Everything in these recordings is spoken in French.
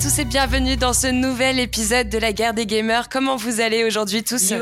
tous et bienvenue dans ce nouvel épisode de la guerre des gamers. Comment vous allez aujourd'hui tous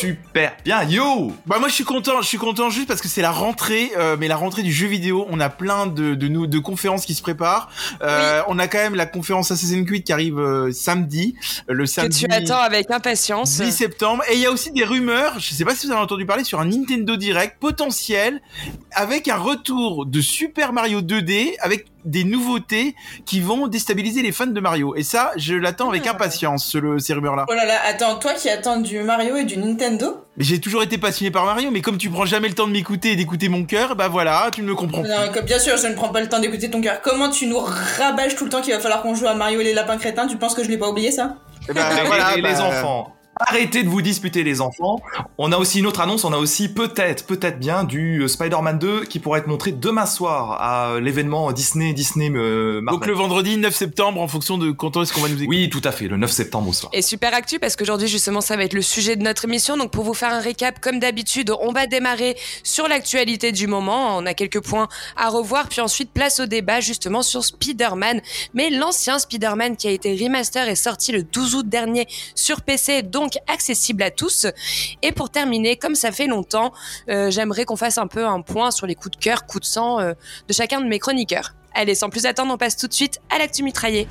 Super bien, yo Bah moi je suis content, je suis content juste parce que c'est la rentrée, euh, mais la rentrée du jeu vidéo. On a plein de de, nous, de conférences qui se préparent. Euh, On a quand même la conférence Assassin's Creed qui arrive euh, samedi, le samedi. Que tu attends avec impatience. 10 septembre. Et il y a aussi des rumeurs. Je sais pas si vous avez entendu parler sur un Nintendo Direct potentiel avec un retour de Super Mario 2D avec des nouveautés qui vont déstabiliser les fans de Mario. Et ça, je l'attends avec ah. impatience, ce, ces rumeurs-là. Oh là là, attends, toi qui attends du Mario et du Nintendo Mais j'ai toujours été passionné par Mario, mais comme tu prends jamais le temps de m'écouter et d'écouter mon cœur, bah voilà, tu ne me comprends non, Bien sûr, je ne prends pas le temps d'écouter ton cœur. Comment tu nous rabâches tout le temps qu'il va falloir qu'on joue à Mario et les lapins crétins? Tu penses que je l'ai pas oublié ça? Ben, voilà, les bah, enfants. Arrêtez de vous disputer les enfants. On a aussi une autre annonce, on a aussi peut-être, peut-être bien du euh, Spider-Man 2 qui pourrait être montré demain soir à euh, l'événement Disney, Disney euh, Donc le vendredi 9 septembre en fonction de quand est-ce qu'on va nous écouter. Oui, tout à fait, le 9 septembre au soir. Et super actu parce qu'aujourd'hui justement ça va être le sujet de notre émission. Donc pour vous faire un récap, comme d'habitude, on va démarrer sur l'actualité du moment. On a quelques points à revoir, puis ensuite place au débat justement sur Spider-Man. Mais l'ancien Spider-Man qui a été remaster est sorti le 12 août dernier sur PC, donc accessible à tous. Et pour terminer, comme ça fait longtemps, euh, j'aimerais qu'on fasse un peu un point sur les coups de cœur, coups de sang euh, de chacun de mes chroniqueurs. Allez, sans plus attendre, on passe tout de suite à l'actu mitraillé.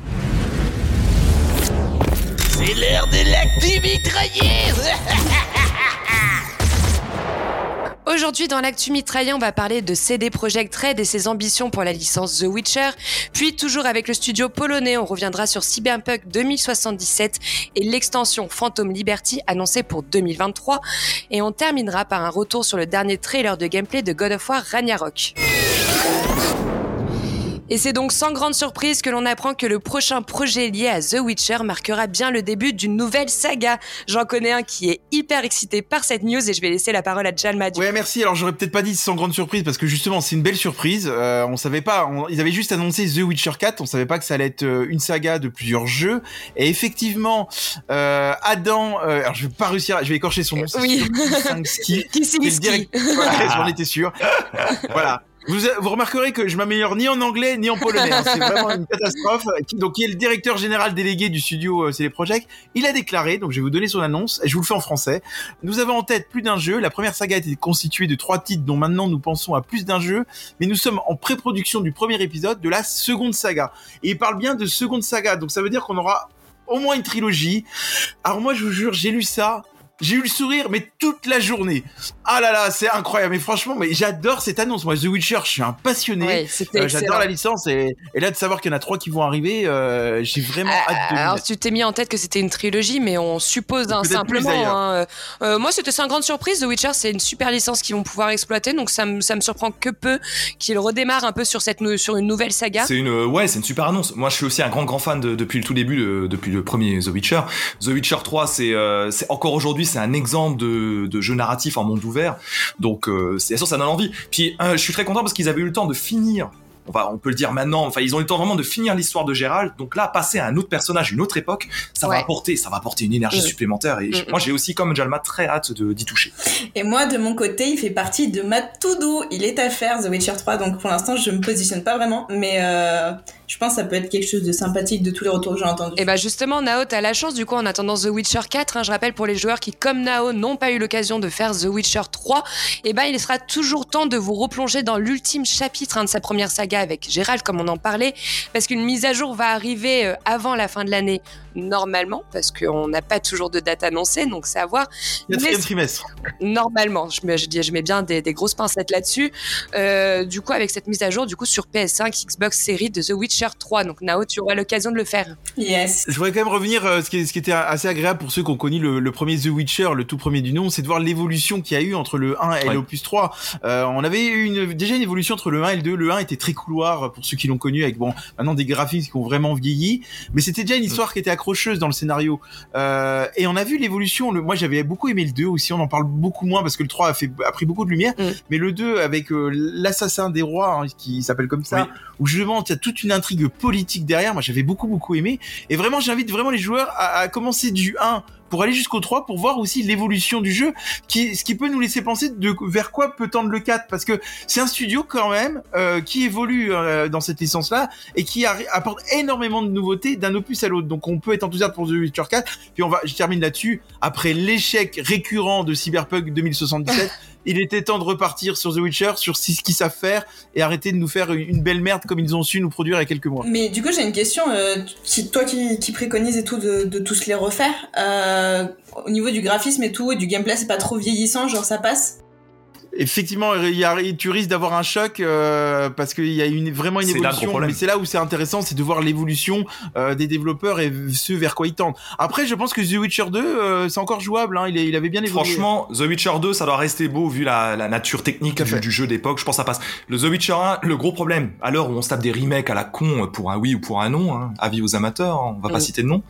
C'est l'heure de l'actu mitraillé Aujourd'hui, dans l'actu mitraillé, on va parler de CD Projekt Red et ses ambitions pour la licence The Witcher. Puis, toujours avec le studio polonais, on reviendra sur Cyberpunk 2077 et l'extension Phantom Liberty annoncée pour 2023. Et on terminera par un retour sur le dernier trailer de gameplay de God of War Ragnarok. Et c'est donc sans grande surprise que l'on apprend que le prochain projet lié à The Witcher marquera bien le début d'une nouvelle saga. J'en connais un qui est hyper excité par cette news et je vais laisser la parole à Jalma. Ouais, merci. Alors j'aurais peut-être pas dit sans grande surprise parce que justement c'est une belle surprise. Euh, on savait pas, ils avaient juste annoncé The Witcher 4. On savait pas que ça allait être euh, une saga de plusieurs jeux. Et effectivement, euh, Adam, euh, alors je vais pas réussir, je vais écorcher son nom. Oui. Qui, qui, J'en étais sûr. voilà. Vous, remarquerez que je m'améliore ni en anglais ni en polonais. Hein. C'est vraiment une catastrophe. Donc, il est le directeur général délégué du studio euh. Il a déclaré, donc je vais vous donner son annonce, et je vous le fais en français. Nous avons en tête plus d'un jeu. La première saga était constituée de trois titres dont maintenant nous pensons à plus d'un jeu. Mais nous sommes en pré-production du premier épisode de la seconde saga. Et il parle bien de seconde saga. Donc ça veut dire qu'on aura au moins une trilogie. Alors moi, je vous jure, j'ai lu ça j'ai eu le sourire, mais toute la journée. Ah là là, c'est incroyable. Mais franchement, mais j'adore cette annonce. Moi, The Witcher, je suis un passionné. Euh, j'adore la licence et, et, là de savoir qu'il y en a trois qui vont arriver, euh, j'ai vraiment euh, hâte de. Alors, tu t'es mis en tête que c'était une trilogie, mais on suppose hein, simplement. Hein, euh, moi, c'était sans grande surprise. The Witcher, c'est une super licence qu'ils vont pouvoir exploiter, donc ça me ça me surprend que peu qu'ils redémarrent un peu sur cette sur une nouvelle saga. C'est une ouais, c'est une super annonce. Moi, je suis aussi un grand grand fan de, depuis le tout début, de, depuis le premier The Witcher. The Witcher 3, c'est c'est encore aujourd'hui c'est un exemple de, de, jeu narratif en monde ouvert. Donc, euh, c'est sûr, ça donne envie. Puis, euh, je suis très content parce qu'ils avaient eu le temps de finir on, peut le dire maintenant, enfin, ils ont eu le temps vraiment de finir l'histoire de Gérald. Donc là, passer à un autre personnage, une autre époque, ça va apporter, ça va apporter une énergie mm. supplémentaire. Et mm, moi, j'ai aussi, comme Jalma, très hâte d'y toucher. Et moi, de mon côté, il fait partie de ma to-do. Il est à faire, The Witcher 3. Donc pour l'instant, je me positionne pas vraiment. Mais euh, je pense que ça peut être quelque chose de sympathique de tous les retours que j'ai entendus. Et bah justement, Nao, t'as la chance du coup en attendant The Witcher 4. Hein, je rappelle pour les joueurs qui, comme Nao, n'ont pas eu l'occasion de faire The Witcher 3. Et ben, il sera toujours temps de vous replonger dans l'ultime chapitre hein, de sa première saga avec Gérald, comme on en parlait, parce qu'une mise à jour va arriver euh, avant la fin de l'année normalement, parce qu'on n'a pas toujours de date annoncée, donc c'est à voir. Quatrième trimestre. Normalement, je mets, je, mets bien des, grosses pincettes là-dessus. Euh, du coup, avec cette mise à jour, du coup, sur PS5, Xbox Series de The Witcher 3. Donc, Nao, tu auras l'occasion de le faire. Yes. Je voudrais quand même revenir, euh, ce, qui, ce, qui, était assez agréable pour ceux qui ont connu le, premier The Witcher, le tout premier du nom, c'est de voir l'évolution qu'il y a eu entre le 1 et l'opus 3. Euh, on avait eu une, déjà une évolution entre le 1 et le 2. Le 1 était très couloir pour ceux qui l'ont connu, avec bon, maintenant des graphismes qui ont vraiment vieilli, mais c'était déjà une histoire qui était accrochée dans le scénario. Euh, et on a vu l'évolution. Moi, j'avais beaucoup aimé le 2 aussi. On en parle beaucoup moins parce que le 3 a, fait, a pris beaucoup de lumière. Mm. Mais le 2 avec euh, l'assassin des rois, hein, qui s'appelle comme ça, où justement il y a toute une intrigue politique derrière. Moi, j'avais beaucoup beaucoup aimé. Et vraiment, j'invite vraiment les joueurs à, à commencer du 1 pour aller jusqu'au 3 pour voir aussi l'évolution du jeu, qui, ce qui peut nous laisser penser de vers quoi peut tendre le 4 parce que c'est un studio quand même euh, qui évolue euh, dans cette licence là et qui apporte énormément de nouveautés d'un opus à l'autre. Donc on peut être enthousiaste pour The Witcher 4. Puis on va, je termine là-dessus. Après l'échec récurrent de Cyberpunk 2077, il était temps de repartir sur The Witcher, sur ce qu'ils savent faire et arrêter de nous faire une belle merde comme ils ont su nous produire il y a quelques mois. Mais du coup, j'ai une question. euh, toi qui, qui préconise et tout de, de tous les refaire, euh, au niveau du graphisme et tout, et du gameplay, c'est pas trop vieillissant, genre ça passe? Effectivement, il y a- tu risques d'avoir un choc euh, parce qu'il y a une, vraiment une évolution. Mais c'est là où c'est intéressant, c'est de voir l'évolution euh, des développeurs et ce vers quoi ils tendent. Après, je pense que The Witcher 2, euh, c'est encore jouable. Hein, il, est- il avait bien évolué. Franchement, The Witcher 2, ça doit rester beau vu la, la nature technique du, jeu d'époque. Je pense que ça passe. Le The Witcher 1, le gros problème, à l'heure où on se tape des remakes à la con pour un oui ou pour un non, hein, avis aux amateurs, hein, on va pas Mm. citer de nom.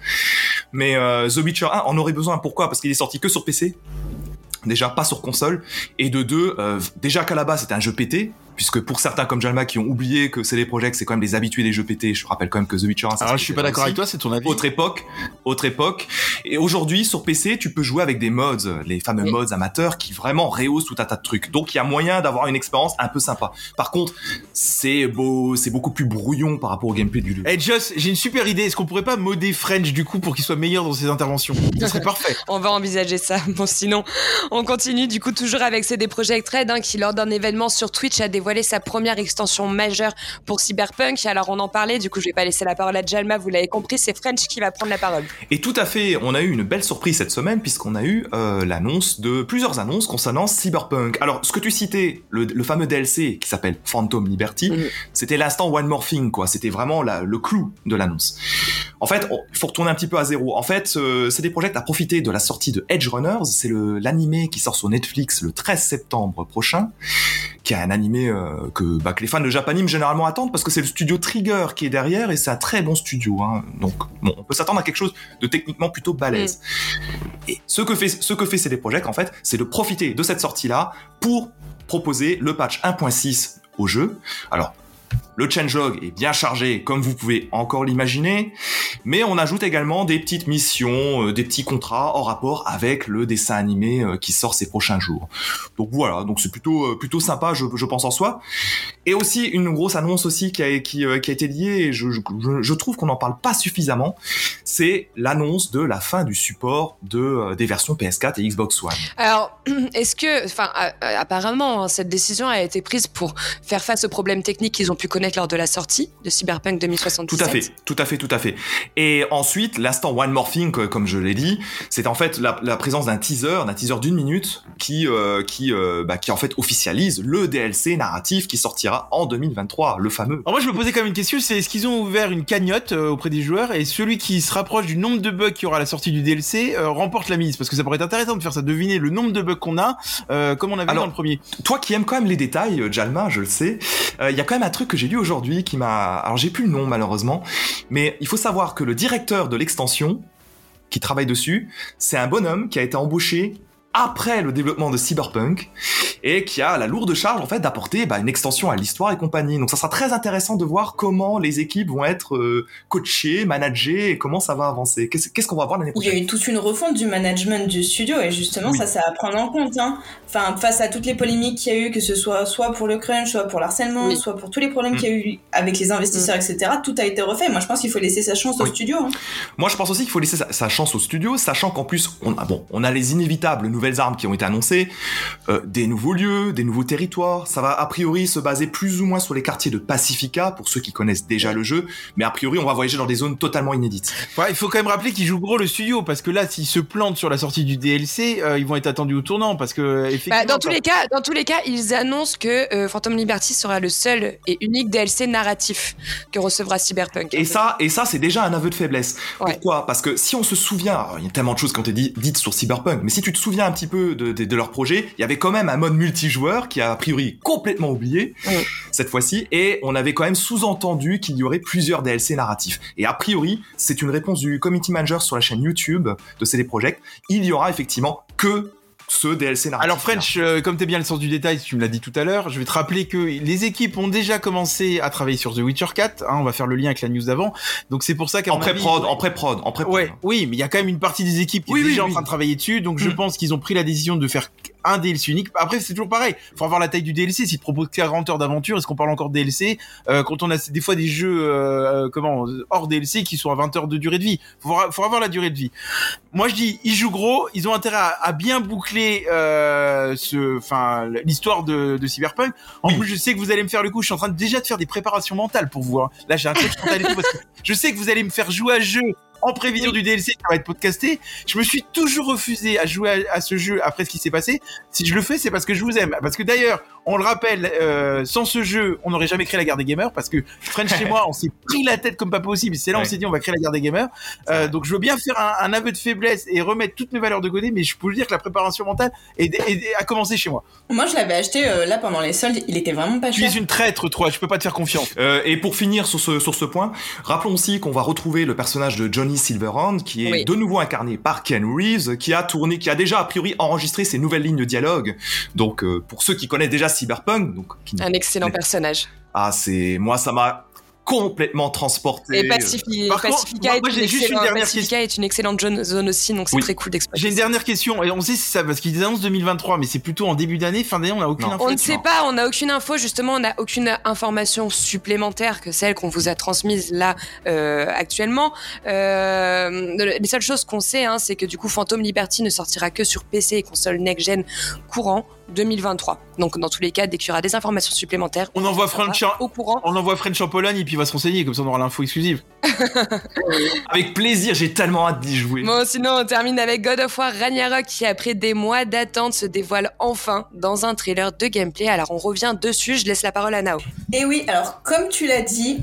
Mais euh, The Witcher 1 en aurait besoin. Pourquoi? Parce qu'il est sorti que sur PC. Déjà pas sur console. Et de deux euh, déjà qu'à la base c'était un jeu pété puisque pour certains comme Jalma qui ont oublié que c'est les projets c'est quand même les habitués des jeux pétés je rappelle quand même que The Witcher 1 ça Alors, se je suis pas d'accord avec toi, c'est ton avis. autre époque, autre époque. Et aujourd'hui, sur PC, tu peux jouer avec des mods, les fameux Oui. mods amateurs qui vraiment rehaussent tout un tas de trucs. Donc, il y a moyen d'avoir une expérience un peu sympa. Par contre, c'est beau, c'est beaucoup plus brouillon par rapport au gameplay du jeu. Hey Joss, j'ai une super idée. Est-ce qu'on pourrait pas modder French du coup pour qu'il soit meilleur dans ses interventions? Ce serait parfait. On va envisager ça. Bon, sinon, on continue du coup toujours avec CD Projekt Red hein, qui, lors d'un événement sur Twitch, a dévoilé sa première extension majeure pour Cyberpunk. Alors, on en parlait, du coup, je vais pas laisser la parole à Jalma, vous l'avez compris, c'est French qui va prendre la parole. Et tout à fait, on a eu une belle surprise cette semaine puisqu'on a eu euh, l'annonce de plusieurs annonces concernant Cyberpunk. Alors, ce que tu citais, le, le fameux DLC qui s'appelle Phantom Liberty, Mhm. c'était l'instant One More Thing, quoi. C'était vraiment la- le clou de l'annonce. En fait, il faut retourner un petit peu à zéro. En fait, euh, CD Projekt a profité de la sortie de Edge Runners, c'est l'animé qui sort sur Netflix le 13 septembre prochain, qui est un animé euh, que, bah, que les fans de Japanime généralement attendent parce que c'est le studio Trigger qui est derrière et c'est un très bon studio. Hein. Donc, bon, on peut s'attendre à quelque chose de techniquement plutôt balèze. Et ce que fait, ce que fait CD Projekt, en fait, c'est de profiter de cette sortie-là pour proposer le patch 1.6 au jeu. Alors, le changelog est bien chargé, comme vous pouvez encore l'imaginer, mais on ajoute également des petites missions, euh, des petits contrats en rapport avec le dessin animé euh, qui sort ces prochains jours. Donc voilà, donc c'est plutôt euh, plutôt sympa, je, pense en soi. Et aussi une grosse annonce aussi qui a, été liée, et je, trouve qu'on n'en parle pas suffisamment, c'est l'annonce de la fin du support de des versions PS4 et Xbox One. Alors, est-ce que, enfin, apparemment, hein, cette décision a été prise pour faire face aux problèmes techniques qu'ils ont pu connaître lors de la sortie de Cyberpunk 2077 Tout à fait, tout à fait, tout à fait. Et ensuite, l'instant One More Thing, que- comme je l'ai dit, c'est en fait la, la présence d'un teaser, d'un teaser d'une minute, qui euh, qui euh, bah, qui en fait officialise le DLC narratif qui sortira en 2023, le fameux. Alors moi je me posais quand même une question, c'est est-ce qu'ils ont ouvert une cagnotte euh, auprès des joueurs et celui qui se rapproche du nombre de bugs qu'il y aura à la sortie du DLC euh, remporte la mise? Parce que ça pourrait être intéressant de faire ça, deviner le nombre de bugs qu'on a, euh, comme on avait Alors, dans le premier. Toi qui aimes quand même les détails, Jalma, je le sais, euh, il y a quand même un truc que j'ai lu aujourd'hui qui m'a... Alors j'ai plus le nom malheureusement, mais il faut savoir que le directeur de l'extension qui travaille dessus, c'est un bonhomme qui a été embauché après le développement de Cyberpunk et qui a la lourde charge en fait d'apporter bah, une extension à l'histoire et compagnie. Donc ça sera très intéressant de voir comment les équipes vont être euh, coachées, managées et comment ça va avancer. Qu'est-ce qu'on va voir l'année Il y a prochaine? eu toute une refonte du management du studio et justement Oui. ça, ça à prendre en compte. Hein. Enfin, face à toutes les polémiques qu'il y a eu, que ce soit soit pour le crunch, soit pour l'harcèlement, Oui. soit pour tous les problèmes Mm. qu'il y a eu avec les investisseurs, etc. Tout a été refait. Moi, je pense qu'il faut laisser sa chance au studio. Hein. Moi, je pense aussi qu'il faut laisser sa, sa chance au studio, sachant qu'en plus, on a, bon, on a les inévitables nouvelles armes qui ont été annoncées, euh, des nouveaux lieux, des nouveaux territoires. Ça va a priori se baser plus ou moins sur les quartiers de Pacifica, pour ceux qui connaissent déjà le jeu, mais a priori, on va voyager dans des zones totalement inédites. Ouais, il faut quand même rappeler qu'ils jouent gros le studio parce que là, s'ils se plantent sur la sortie du DLC, euh, ils vont être attendus au tournant parce que effectivement. Bah, dans tous les cas, dans tous les cas, ils annoncent que euh, Phantom Liberty sera le seul et unique DLC narratif que recevra Cyberpunk. Et ça, et ça, c'est déjà un aveu de faiblesse. Ouais. Pourquoi? Parce que si on se souvient, il y a tellement de choses qui ont été di- dites sur Cyberpunk, mais si tu te souviens un petit peu de, de, de leur projet, il y avait quand même un mode multijoueur qui a a priori complètement oublié cette fois-ci, et on avait quand même sous-entendu qu'il y aurait plusieurs DLC narratifs. Et a priori, c'est une réponse du community manager sur la chaîne YouTube de CD Projekt. Il y aura effectivement que ce DLC narratif. Alors French, euh, comme t'es bien le sens du détail, tu me l'as dit tout à l'heure, je vais te rappeler que les équipes ont déjà commencé à travailler sur The Witcher 4. Hein, on va faire le lien avec la news d'avant. Donc c'est pour ça qu'à en mon avis- pré-prod, en pré-prod, en pré-prod. Ouais, oui, mais il y a quand même une partie des équipes qui Oui, est oui, déjà oui. en train de travailler dessus, donc je Mm. pense qu'ils ont pris la décision de faire un DLC unique. Après, c'est toujours pareil. Faut avoir la taille du DLC. Si tu proposes 40 heures d'aventure, est-ce qu'on parle encore de DLC euh, Quand on a des fois des jeux, euh, euh, comment, hors DLC qui sont à 20 heures de durée de vie? Faut, avoir- faut avoir la durée de vie. Moi, je dis, ils jouent gros. Ils ont intérêt à, à bien boucler euh, ce, enfin, l'histoire de, de Cyberpunk. En Oui. plus, je sais que vous allez me faire le coup. Je suis en train de, déjà de faire des préparations mentales pour vous. hein. Là, j'ai un parce que je sais que vous allez me faire jouer à jeu en prévision du DLC qui va être podcasté. Je me suis toujours refusé à jouer à, à ce jeu après ce qui s'est passé. Si je le fais, c'est parce que je vous aime. Parce que d'ailleurs, on le rappelle, euh, sans ce jeu, on n'aurait jamais créé la guerre des gamers. Parce que French chez moi, on s'est pris la tête comme pas possible. C'est là on Ouais. s'est dit, on va créer la guerre des gamers. Euh, donc je veux bien faire un, un aveu de faiblesse et remettre toutes mes valeurs de côté, mais je peux vous dire que la préparation mentale est, est- a commencé chez moi. Moi, je l'avais acheté euh, là pendant les soldes. Il était vraiment pas Tu cher. es une traître, toi. Je peux pas te faire confiance. Euh, et pour finir sur ce, sur ce point, rappelons aussi qu'on va retrouver le personnage de Johnny Silverhand, qui est Oui. de nouveau incarné par Ken Reeves, qui a tourné, qui a déjà a priori enregistré ses nouvelles lignes de dialogue. Donc, euh, pour ceux qui connaissent déjà Cyberpunk, donc qui- Un excellent personnage. ah c'est moi ça m'a complètement transporté. Et Pacifi- Par contre, Pacifica, moi- est, moi, une j'ai juste une excellente- dernière Pacifica est une excellente zone- aussi, donc c'est Oui. très cool d'exploiter. J'ai une dernière question, et on sait si ça, parce qu'ils annoncent 2023, mais c'est plutôt en début d'année, fin d'année, on n'a aucune Non. info. On ne sait pas, on n'a aucune info, justement, on n'a aucune information supplémentaire que celle qu'on vous a transmise là euh, actuellement. Euh, les seules choses qu'on sait, hein, c'est que du coup, Phantom Liberty ne sortira que sur PC et console next-gen courant 2023. Donc, dans tous les cas, dès qu'il y aura des informations supplémentaires, On envoie French en, au courant. on envoie French en Pologne et puis il va se renseigner, comme ça on aura l'info exclusive. Avec plaisir, j'ai tellement hâte d'y jouer. Bon, sinon, on termine avec God of War Ragnarok qui, après des mois d'attente, se dévoile enfin dans un trailer de gameplay. Alors, on revient dessus. Je laisse la parole à Nao. Et oui, alors comme tu l'as dit,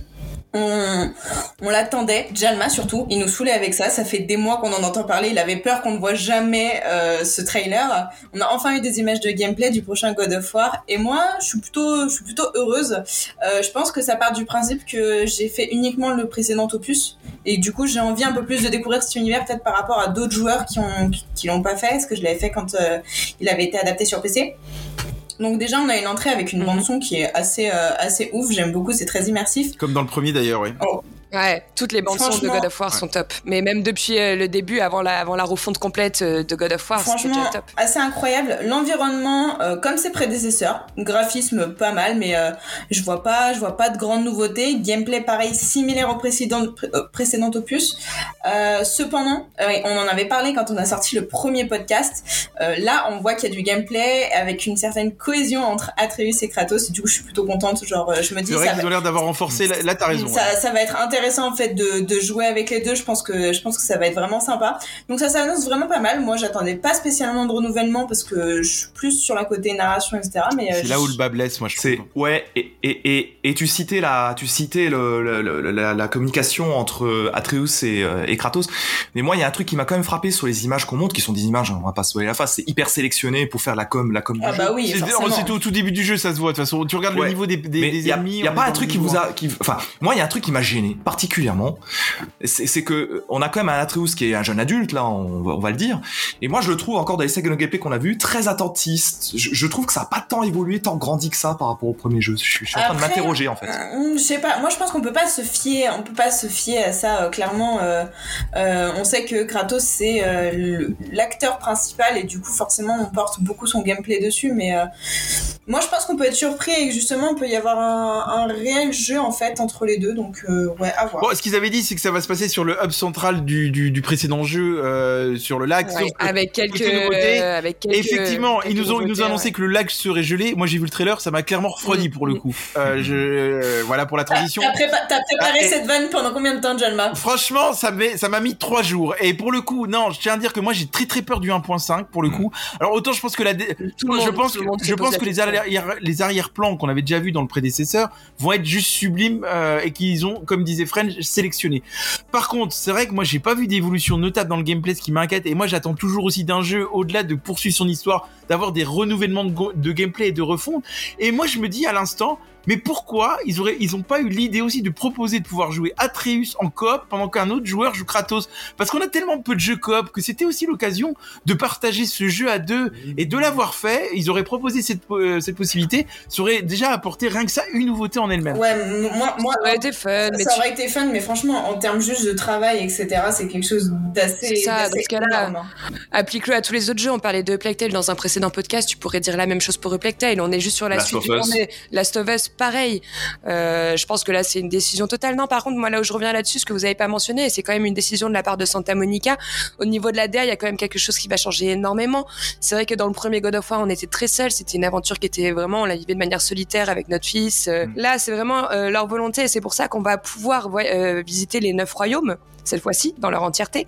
on, l'attendait, Jalma surtout, il nous saoulait avec ça, ça fait des mois qu'on en entend parler, il avait peur qu'on ne voit jamais euh, ce trailer. On a enfin eu des images de gameplay du prochain God of War, et moi je suis plutôt, je heureuse. Euh, je pense que ça part du principe que j'ai fait uniquement le précédent opus, et du coup j'ai envie un peu plus de découvrir cet univers peut-être par rapport à d'autres joueurs qui ont l'ont pas fait, parce que je l'avais fait quand euh, il avait été adapté sur PC. Donc déjà on a une entrée avec une Mhm. bande son qui est assez euh, assez ouf, j'aime beaucoup, c'est très immersif. Comme dans le premier d'ailleurs, oui. Ouais, toutes les bandes son de God of War sont top. Mais même depuis euh, le début, avant la, avant la refonte complète euh, de God of War, c'était Franchement, déjà top. assez incroyable. L'environnement, euh, comme ses prédécesseurs, graphisme pas mal, mais euh, je vois pas, je vois pas de grandes nouveautés. Gameplay pareil, similaire au précédent, pré- euh, précédent opus. Euh, cependant, euh, on en avait parlé quand on a sorti le premier podcast. Euh, là, on voit qu'il y a du gameplay avec une certaine cohésion entre Atreus et Kratos. Et du coup, je suis plutôt contente. Genre, euh, je me dis, C'est vrai ça qu'ils ont l'air d'avoir renforcé. Là, là, t'as raison. ouais. ça va être intéressant en fait de, de jouer avec les deux. Je pense que je pense que ça va être vraiment sympa. Donc ça s'annonce vraiment pas mal. Moi, j'attendais pas spécialement de renouvellement parce que je suis plus sur la côté narration, etc. Mais euh, C'est là où le bas blesse, moi je C'est ouais et, et, et, et tu citais la tu citais le, le- le- la, la communication entre euh, Atreus et, euh, et Kratos mais moi il y a un truc qui m'a quand même frappé sur les images qu'on montre qui sont des images on va pas se voiler la face c'est hyper sélectionné pour faire la com la com ah du bah jeu. oui, C'est forcément. c'est au tout début du jeu, ça se voit. De toute façon, tu regardes Ouais. le niveau des, des, mais des il y a, ennemis. y a on pas un truc qui vous a qui enfin moi il y a un truc qui m'a gêné particulièrement c'est que euh, on a quand même un Atreus qui est un jeune adulte là on va, on va le dire et moi je le trouve encore dans les Second gameplay qu'on a vu très attentiste je, je trouve que ça a pas tant évolué tant grandi que ça par rapport au premier jeu je suis, je suis en train de m'interroger en fait Hum, Je sais pas. Moi, je pense qu'on peut pas se fier. On peut pas se fier à ça. euh, clairement, euh, euh, on sait que Kratos c'est euh, l'acteur principal et du coup, forcément, on porte beaucoup son gameplay dessus. Mais euh, moi, je pense qu'on peut être surpris et que justement, il peut y avoir un, un réel jeu en fait entre les deux. Donc, euh, ouais, à voir. Bon, ce qu'ils avaient dit, c'est que ça va se passer sur le hub central du, du, du précédent jeu, euh, sur le lac. Ouais, avec quelques, euh, avec quelques Effectivement, ils nous ont, ils nous ont nouveautés, annoncé ouais. que le lac serait gelé. Moi, j'ai vu le trailer, ça m'a clairement refroidi Mm. pour le coup. Euh, je, euh, voilà pour la transition. t'as prépa- préparé Ah, et- cette vanne pendant combien de temps, Jalma? Franchement, ça m'a, ça m'a mis trois jours. Et pour le coup, non, je tiens à dire que moi, j'ai très très peur du 1.5 pour le coup. Alors autant je pense que la, Tout je monde- pense tout que, je pense les arrière- les arrière-plans qu'on avait déjà vus dans le prédécesseur vont être juste sublimes euh, et qu'ils ont, comme disait French, sélectionné. Par contre, c'est vrai que moi j'ai pas vu d'évolution notable dans le gameplay, ce qui m'inquiète. Et moi j'attends toujours aussi d'un jeu, au-delà de poursuivre son histoire, d'avoir des renouvellements de, de gameplay et de refonte. Et moi je me dis à l'instant, mais pourquoi ils auraient, ils ont pas eu l'idée aussi de proposer de pouvoir jouer Atreus en coop pendant qu'un autre joueur joue Kratos? Parce qu'on a tellement peu de jeux coop que c'était aussi l'occasion de partager ce jeu à deux et de l'avoir fait. Ils auraient proposé cette, euh, cette possibilité, ça aurait déjà apporté rien que ça une nouveauté en elle-même. Ouais, moi, moi Ça aurait été fun, mais ça tu- aurait été fun, mais franchement, en termes juste de travail, etc., c'est quelque chose d'assez. C'est ça, dans ce cas-là. hein. applique-le à tous les autres jeux. On parlait de Plague Tale dans un précédent podcast. Tu pourrais dire la même chose pour Plague Tale. On est juste sur la Last suite of du Us. Last of Us, pareil. Euh, je pense que là, c'est une décision totale. Non, par contre, moi, là où je reviens là-dessus, ce que vous avez pas mentionné, et c'est quand même une décision de la part de Santa Monica. Au niveau de la DA, il y a quand même quelque chose qui va changer énormément. C'est vrai que dans le premier God of War, on était très seuls. C'était une aventure qui était vraiment, on la vivait de manière solitaire avec notre fils. Euh, Mm. Là, c'est vraiment euh, leur volonté. Et c'est pour ça qu'on va pouvoir voi- visiter les neuf royaumes, cette fois-ci, dans leur entièreté.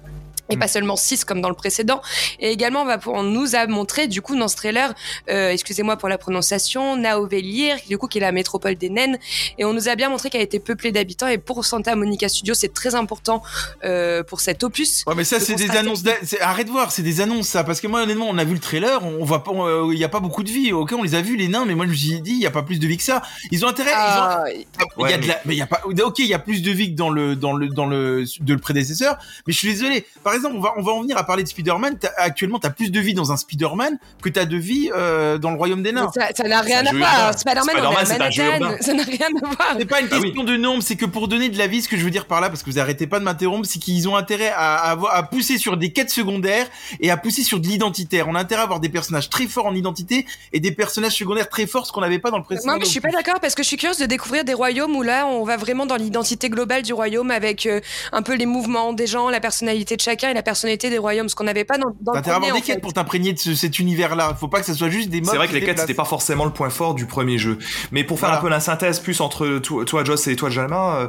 Et Mm. pas seulement six comme dans le précédent. Et également, on, va, pour- on nous a montré, du coup, dans ce trailer, euh, excusez-moi pour la prononciation, Naovelir, du coup, qui est la métropole des naines. Et on nous a bien montré qu'elle était peuplée d'habitants. Et pour Santa Monica Studio, c'est très important euh, pour cet opus. Ouais, mais ça, de c'est des annonces. d'a- c'est- Arrête de voir, c'est des annonces, ça. Parce que moi, honnêtement, on a vu le trailer, on voit pas, euh, il y a pas beaucoup de vie. Ok, on les a vus, les nains, mais moi, je me suis dit, il y a pas plus de vie que ça. Ils ont intérêt, ils ont, Ah, Il y a Ouais, de mais- la- mais il y a pas. Ok, il y a plus de vie que dans le dans le dans le de le prédécesseur. Mais je suis désolé. Par exemple, on va on va en venir à parler de Spider-Man. T'as- Actuellement, t'as plus de vie dans un Spider-Man que t'as de vie euh, dans le Royaume des Nains. ça ça n'a rien à jeu voir. Spider-Man, on est Spider-Man, à c'est un jeu Manhattan. urbain. Ça n'a rien à voir. C'est pas une Ah oui. question de nombre, c'est que pour donner de la vie, ce que je veux dire par là, parce que vous arrêtez pas de m'interrompre, c'est qu'ils ont intérêt à, à avoir, à pousser sur des quêtes secondaires et à pousser sur de l'identitaire. On a intérêt à avoir des personnages très forts en identité et des personnages secondaires très forts, ce qu'on n'avait pas dans le précédent. Moi, mais je suis pas d'accord parce que je suis curieuse de découvrir des royaumes où là, on va vraiment dans l'identité globale du royaume avec euh, un peu les mouvements des gens, la personnalité de chacun et la personnalité des royaumes, ce qu'on n'avait pas dans, dans T'as en des quêtes pour t'imprégner de ce- cet univers-là. Faut pas que ça soit juste des. C'est vrai que les quêtes c'était pas forcément le point fort du premier jeu. Mais pour faire Voilà. un peu la synthèse plus entre toi, toi Joss et toi Jalma, euh,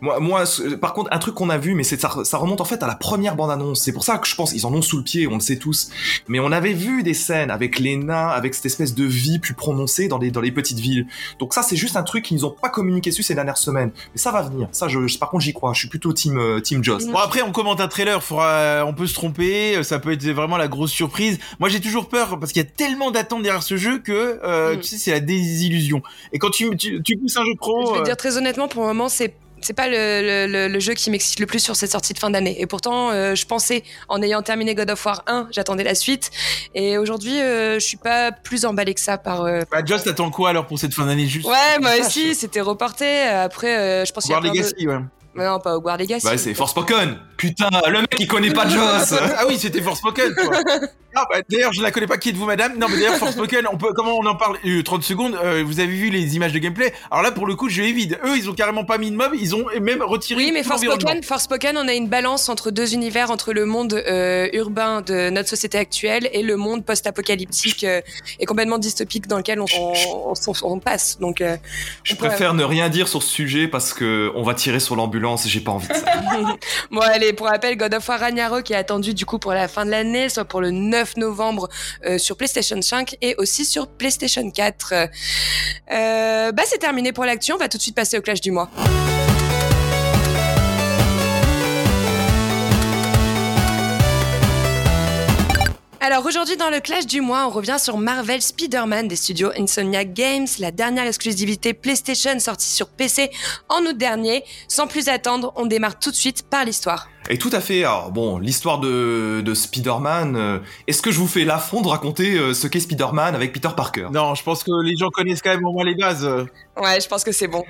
moi, moi, par contre un truc qu'on a vu, mais c'est ça, ça remonte en fait à la première bande annonce. C'est pour ça que je pense ils en ont sous le pied, on le sait tous. Mais on avait vu des scènes avec les nains, avec cette espèce de vie plus prononcée dans les dans les petites villes. Donc ça c'est juste un truc qu'ils nous ont pas communiqué dessus ces dernières semaines. Mais ça va venir. Ça je, je- par contre j'y crois. Je suis plutôt team euh, team Joss. Bon après on commente un trailer, faudra, on peut se tromper, ça peut être vraiment la grosse surprise. Moi j'ai toujours peur parce qu'il y a tellement d'attentes derrière ce jeu que euh, Mm. tu sais c'est la désillusion. Et quand tu tu, tu pousses un jeu pro, Je vais euh, dire très honnêtement, pour le moment, c'est c'est pas le, le- le- le jeu qui m'excite le plus sur cette sortie de fin d'année. Et pourtant, euh, je pensais, en ayant terminé God of War 1, j'attendais la suite. Et aujourd'hui, euh, je suis pas plus emballée que ça par. euh, bah, Joss t'attends quoi alors pour cette fin d'année juste? Ouais, moi aussi, c'était reporté. Après, euh, je pense qu'il y a War plein de... Legacy ouais. Mais Non, pas Hogwarts Legacy. Ouais c'est Forspoken. Putain le mec il connaît pas Joss. ah oui, c'était Forspoken, quoi. Ah, bah, d'ailleurs, je la connais pas. Qui êtes-vous, madame? Non, mais d'ailleurs, Forspoken, on peut, comment on en parle? Euh, 30 secondes. euh, vous avez vu les images de gameplay? Alors là, pour le coup, je est vide. Eux, ils ont carrément pas mis de mob. Ils ont même retiré. Oui, mais tout l'environnement. Forspoken, Forspoken, on a une balance entre deux univers, entre le monde euh, urbain de notre société actuelle et le monde post-apocalyptique euh, et complètement dystopique dans lequel on, on, on- on passe. Donc, euh, Je préfère ne rien dire sur ce sujet parce que on va tirer sur l'ambulance j'ai pas envie de ça. bon, allez, pour rappel, God of War Ragnarok est attendu du coup pour la fin de l'année, soit pour le 9 novembre euh, sur PlayStation 5 et aussi sur PlayStation 4. Euh, bah, c'est terminé pour l'actu. On va tout de suite passer au clash du mois. Alors aujourd'hui dans le clash du mois, on revient sur Marvel Spider-Man des studios Insomniac Games, la dernière exclusivité PlayStation sortie sur PC en août dernier. Sans plus attendre, on démarre tout de suite par l'histoire. Et tout à fait. Alors bon, l'histoire de, de Spider-Man. euh, Est-ce que je vous fais l'affront de raconter euh, ce qu'est Spider-Man avec Peter Parker? Non, je pense que les gens connaissent quand même au moins les bases. Ouais, je pense que c'est bon.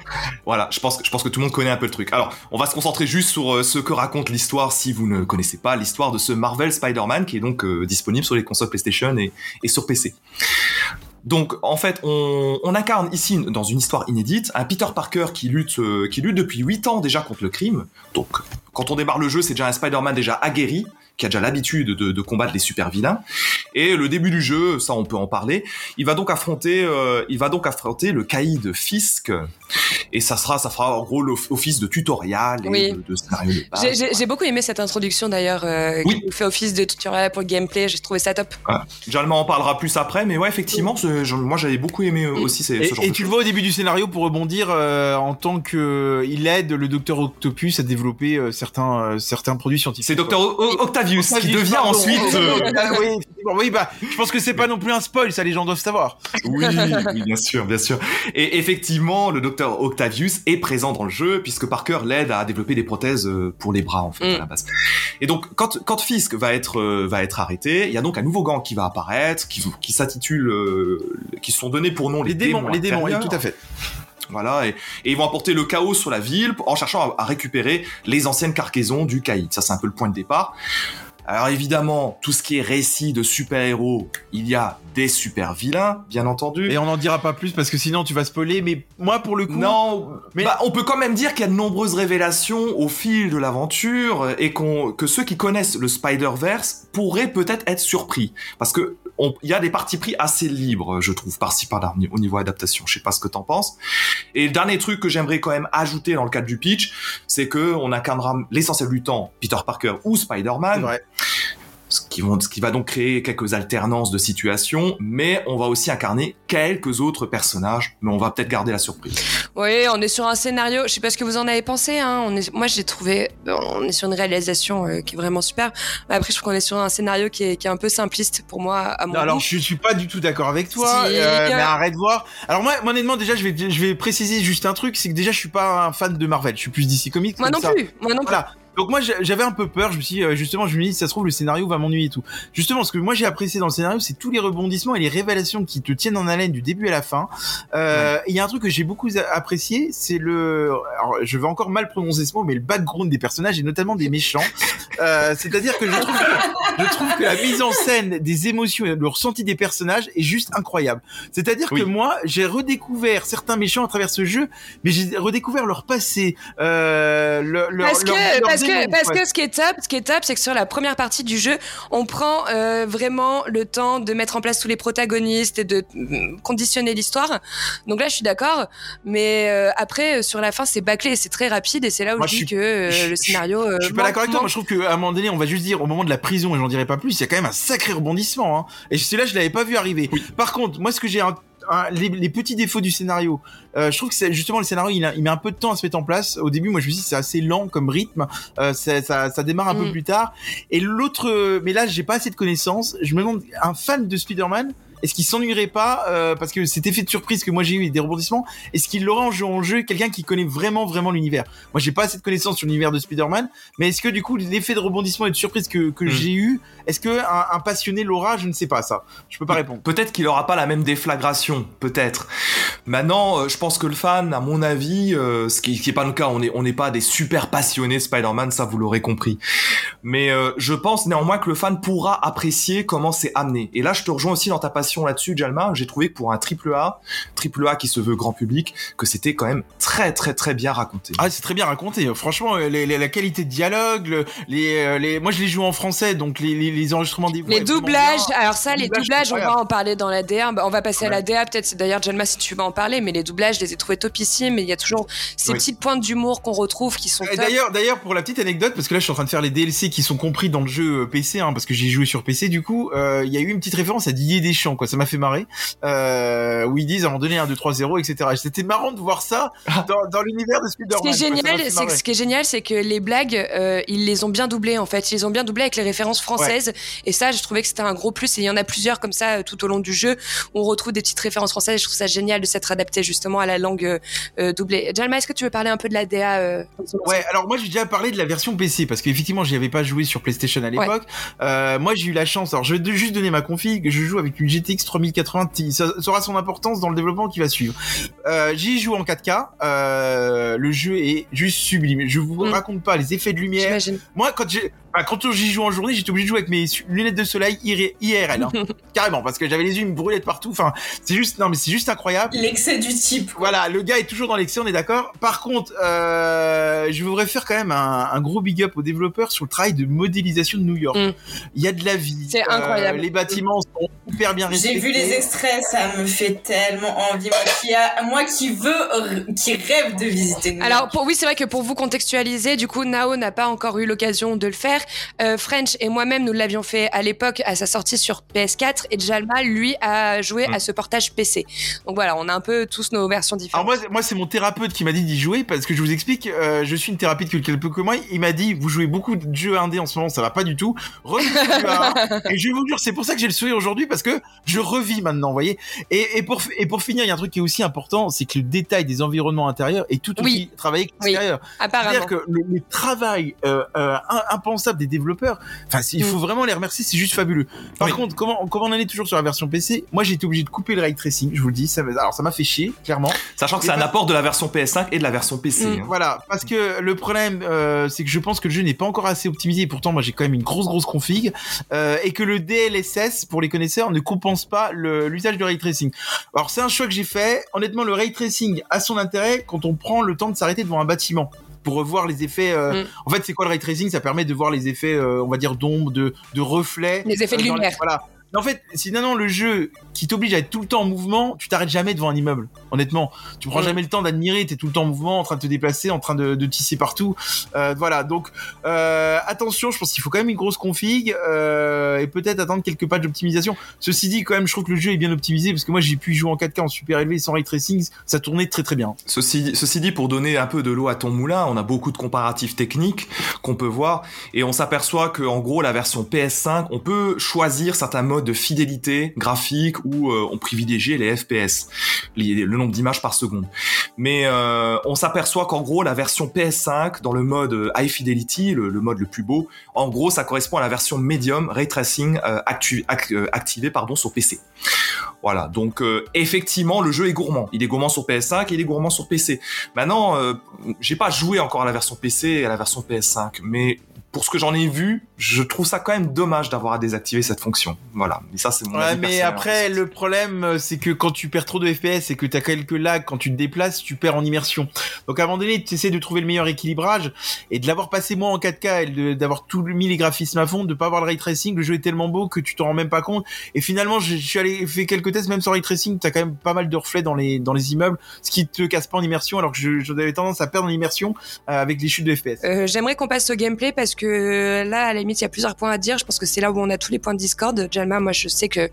Voilà, je pense, que- je pense que tout le monde connaît un peu le truc. Alors, on va se concentrer juste sur euh, ce que raconte l'histoire si vous ne connaissez pas l'histoire de ce Marvel Spider-Man qui est donc euh, disponible sur les consoles PlayStation et, et sur PC. Donc, en fait, on, incarne ici, dans une histoire inédite, un Peter Parker qui lutte, euh, qui lutte depuis 8 ans déjà contre le crime. Donc, quand on démarre le jeu, c'est déjà un Spider-Man déjà aguerri, qui a déjà l'habitude de, de combattre les super vilains. Et le début du jeu, ça on peut en parler, il va donc affronter, euh, il va donc affronter le caïd Fisk. et ça sera, ça fera en gros l'office de tutoriel et Oui. de, de scénario. J'ai- beaucoup aimé cette introduction d'ailleurs, euh, Oui. qui fait office de tutoriel pour le gameplay. J'ai trouvé ça top. Jalma en parlera plus après, mais ouais, effectivement, ce- moi j'avais beaucoup aimé euh, aussi ces, Et, ce genre et de tu le vois au début du scénario pour rebondir euh, en tant que il aide le docteur Octopus à développer euh, certains euh, certains produits scientifiques. C'est Dr. O- Octavius, qui Octavius, devient pardon. ensuite. euh, oui, bah, je pense que c'est pas non plus un spoil, ça les gens doivent savoir. Oui, oui, bien sûr, bien sûr. Et effectivement, le docteur Octavius est présent dans le jeu puisque Parker l'aide à développer des prothèses euh, pour les bras en fait Mm. à la base. Et donc quand quand Fisk va être euh, va être arrêté, il y a donc un nouveau gang qui va apparaître, qui qui s'intitule, euh, qui se sont donnés pour nom les, Les démons, les démons, oui, tout à fait. Voilà, et, ils vont apporter le chaos sur la ville en cherchant à, à récupérer les anciennes cargaisons du caïd. Ça, c'est un peu le point de départ. Alors évidemment, tout ce qui est récit de super-héros, il y a des super-vilains, bien entendu. Et on n'en dira pas plus parce que sinon tu vas spoiler. Mais moi, pour le coup, Non, Mais- bah, on peut quand même dire qu'il y a de nombreuses révélations au fil de l'aventure et qu'on que ceux qui connaissent le Spider-Verse pourraient peut-être être surpris parce que il y a des parties pris assez libres, je trouve, par-ci par-là au niveau adaptation. Je sais pas ce que t'en penses. Et le dernier truc que j'aimerais quand même ajouter dans le cadre du pitch, c'est que on incarnera l'essentiel du temps Peter Parker ou c'est Spider-Man vrai. Ce qui, vont, ce qui va donc créer quelques alternances de situations, mais on va aussi incarner quelques autres personnages, mais on va peut-être garder la surprise. Oui, on est sur un scénario. Je sais pas ce que vous en avez pensé. Hein. On est, moi, j'ai trouvé. On est sur une réalisation euh, qui est vraiment super. Mais après, je trouve qu'on est sur un scénario qui est, qui est un peu simpliste pour moi, à mon Non, alors goût. je suis pas du tout d'accord avec toi, Si, euh, mais arrête de voir. Alors moi, moi, honnêtement, déjà, je vais, je vais préciser juste un truc, c'est que déjà, je suis pas un fan de Marvel, je suis plus DC Comics. Moi non ça. plus. Moi non plus. Voilà. Donc moi j'a- j'avais un peu peur, je me suis dit, euh, justement je me dis si ça se trouve le scénario va m'ennuyer et tout. Justement ce que moi j'ai apprécié dans le scénario c'est tous les rebondissements et les révélations qui te tiennent en haleine du début à la fin. Euh, Il y a un truc que j'ai beaucoup apprécié, c'est le alors je vais encore mal prononcer ce mot mais le background des personnages et notamment des méchants. Euh, c'est-à-dire que je trouve que, je trouve que la mise en scène des émotions et le ressenti des personnages est juste incroyable. C'est-à-dire Oui. que moi j'ai redécouvert certains méchants à travers ce jeu mais j'ai redécouvert leur passé, euh, le- leur, Parce que, leur- parce que, démons, parce quoi. que ce qui est top, ce qui est top, c'est que sur la première partie du jeu, on prend euh, vraiment le temps de mettre en place tous les protagonistes et de mm, conditionner l'histoire. Donc là, je suis d'accord, mais euh, après, euh, sur la fin, c'est bâclé, c'est très rapide, et c'est là où Moi, je je dis suis- que euh, je- le scénario. euh, Je suis pas manque- d'accord avec toi. Moi, je trouve qu'à un moment donné, on va juste dire au moment de la prison, et j'en dirai pas plus, il y a quand même un sacré rebondissement. Hein. Et celui-là, je l'avais pas vu arriver. Par contre, moi, ce que j'ai un- un- les, les petits défauts du scénario, euh, je trouve que c'est justement le scénario, il, a- il met un peu de temps à se mettre en place. Au début, moi, je me suis dit c'est assez lent comme rythme. Euh, ça, ça, ça démarre un peu Mm. plus tard. Et l'autre, euh, mais là, j'ai pas assez de connaissances. Je me demande, un fan de Spider-Man. Est-ce qu'il s'ennuierait pas euh, parce que cet effet de surprise que moi j'ai eu et des rebondissements Est-ce qu'il l'aurait en jeu en jeu quelqu'un qui connaît vraiment vraiment l'univers? Moi j'ai pas assez de connaissances sur l'univers de Spider-Man, mais est-ce que du coup l'effet de rebondissement et de surprise que, que Hmm. j'ai eu, est-ce que un, un passionné l'aura? Je ne sais pas ça. Je peux pas répondre. Peut-être qu'il aura pas la même déflagration, peut-être. Maintenant, euh, je pense que le fan, à mon avis, euh, ce qui, qui est pas le cas, on est on n'est pas des super passionnés Spider-Man, ça vous l'aurez compris. Mais euh, je pense néanmoins que le fan pourra apprécier comment c'est amené. Et là, je te rejoins aussi dans ta passion là-dessus, Jalma. J'ai trouvé que pour un triple A, triple A qui se veut grand public, que c'était quand même très très très bien raconté. Ah c'est très bien raconté. Franchement, euh, les- les- la qualité de dialogue, le- les, euh, les, moi je les joue en français, donc les, les, les enregistrements des voix Les doublages, alors ça, les doublage, doublages, on va en parler dans la DA. Bah, on va passer à la. DA, peut-être. D'ailleurs, Jelma, si tu veux en parler, mais les doublages, je les ai trouvés topissimes. Mais il y a toujours ces Oui. petites pointes d'humour qu'on retrouve qui sont. D'ailleurs, d'ailleurs, pour la petite anecdote, parce que là, je suis en train de faire les DLC qui sont compris dans le jeu euh, PC, hein, parce que j'ai joué sur PC. Du coup, euh, il y a eu une petite référence à Didier Deschamps, quoi. Ça m'a fait marrer. Euh, où ils disent à un moment donné 1, 2, 3, 0, etc. Et C'était marrant de voir ça dans, dans l'univers de Ce Spider-Man. qui est génial, c'est que ce qui est génial, c'est que les blagues, euh, ils les ont bien doublées en fait. Ils les ont bien doublées avec les références françaises. Et ça, je trouvais que c'était un gros plus. Et il y en a plusieurs comme ça euh, tout au long du jeu où on retrouve des petites références françaises. Je trouve ça génial de s'être adapté justement à la langue euh, doublée. Jalma, est-ce que tu veux parler un peu de la DA euh, Ouais, alors moi j'ai déjà parlé de la version PC parce qu'effectivement j'y avais pas joué sur PlayStation à l'époque. Euh, moi j'ai eu la chance, alors je vais juste donner ma config, je joue avec une GTX 3080 Ti, ça, aura son importance dans le développement qui va suivre. Euh, J'y joue en 4K, euh, le jeu est juste sublime. Je vous Mm. raconte pas les effets de lumière. Moi quand j'ai quand j'y joue en journée, j'étais obligé de jouer avec mes lunettes de soleil IR- IRL, hein. carrément, parce que j'avais les yeux me brûlaient de partout. Enfin, c'est juste, non mais c'est juste incroyable. L'excès du type. quoi. Voilà, le gars est toujours dans l'excès, on est d'accord. Par contre, euh, je voudrais faire quand même un, un gros big up aux développeurs sur le travail de modélisation de New York. Mm. Il y a de la vie. C'est incroyable. les bâtiments sont hyper bien respectés. J'ai vu les extraits, ça me fait tellement envie. Moi qui, a, moi qui veux, qui rêve de visiter New Alors York. pour, oui, c'est vrai que pour vous contextualiser, du coup, Nao n'a pas encore eu l'occasion de le faire. Euh, French et moi-même, nous l'avions fait à l'époque à sa sortie sur PS4 et Jalma, lui, a joué Mm. à ce portage PC. Donc voilà, on a un peu tous nos versions Alors différentes. moi, moi c'est mon thérapeute qui m'a dit d'y jouer parce que je vous explique, euh, je suis une thérapeute que quelques que moi. Il m'a dit, vous jouez beaucoup de jeux indés en ce moment, ça va pas du tout. Et je vais vous dire, c'est pour ça que j'ai le sourire aujourd'hui parce que je revis maintenant, vous voyez. Et, et pour et pour finir, il y a un truc qui est aussi important, c'est que le détail des environnements intérieurs est tout aussi Oui. travaillé que Oui. l'extérieur. Apparemment. C'est-à-dire que le, le travail euh, euh, im- impensable des développeurs, enfin, il faut vraiment les remercier, c'est juste fabuleux. Par Oui. contre, comment, comment on en est toujours sur la version PC Moi, j'ai été obligé de couper le ray tracing, je vous le dis. Ça, alors, ça m'a fait chier, clairement. Sachant que c'est un pas- apport de la version PS5 et de la version PC. Mm. hein. Voilà, parce que le problème, euh, c'est que je pense que le jeu n'est pas encore assez optimisé. Et pourtant, moi, j'ai quand même une grosse, grosse config, euh, et que le DLSS, pour les connaisseurs, ne compense pas l'usage du ray tracing. Alors, c'est un choix que j'ai fait. Honnêtement, le ray tracing a son intérêt quand on prend le temps de s'arrêter devant un bâtiment pour voir les effets. euh, Mm. En fait, c'est quoi le ray tracing? Ça permet de voir les effets, euh, on va dire, d'ombre, de, de reflets. Les effets de euh, les- lumière. Voilà. En fait, si non, non, le jeu qui t'oblige à être tout le temps en mouvement, tu t'arrêtes jamais devant un immeuble. Honnêtement, tu prends jamais le temps d'admirer. T'es tout le temps en mouvement, en train de te déplacer, en train de, de tisser partout. Euh, voilà. Donc, euh, attention, je pense qu'il faut quand même une grosse config euh, et peut-être attendre quelques patchs d'optimisation. Ceci dit, quand même, je trouve que le jeu est bien optimisé parce que moi, j'ai pu jouer en 4K en super élevé sans ray tracing, ça tournait très très bien. Ceci, ceci dit, pour donner un peu de l'eau à ton moulin, on a beaucoup de comparatifs techniques qu'on peut voir et on s'aperçoit que en gros la version PS5, on peut choisir certains modes de fidélité graphique où euh, on privilégie les FPS, les- le nombre d'images par seconde. Mais euh, on s'aperçoit qu'en gros la version PS5 dans le mode euh, High Fidelity, le, mode le plus beau, en gros ça correspond à la version Medium Ray Tracing actu- ac- activée pardon sur PC. Voilà, donc effectivement le jeu est gourmand. Il est gourmand sur PS5 et il est gourmand sur PC. Maintenant, j'ai pas joué encore à la version PC et à la version PS5, mais pour ce que j'en ai vu, je trouve ça quand même dommage d'avoir à désactiver cette fonction. Voilà, mais ça c'est mon Ouais, avis mais après, le problème, euh, c'est que quand tu perds trop de FPS et que t'as quelques lags quand tu te déplaces, tu perds en immersion. Donc, à un moment donné, tu essaies de trouver le meilleur équilibrage et de l'avoir passé moi en 4K et d'avoir tout mis les graphismes à fond, de pas avoir le ray tracing. Le jeu est tellement beau que tu t'en rends même pas compte. Et finalement, je, je suis allé faire quelques tests, même sans ray tracing, t'as quand même pas mal de reflets dans les, dans les immeubles, ce qui te casse pas en immersion, alors que j'avais tendance à perdre en immersion euh, avec les chutes de FPS. Euh, J'aimerais qu'on passe au gameplay parce que là, à la limite, il y a plusieurs points à dire. Je pense que c'est là où on a tous les points de Discord. Jalma, moi, je sais que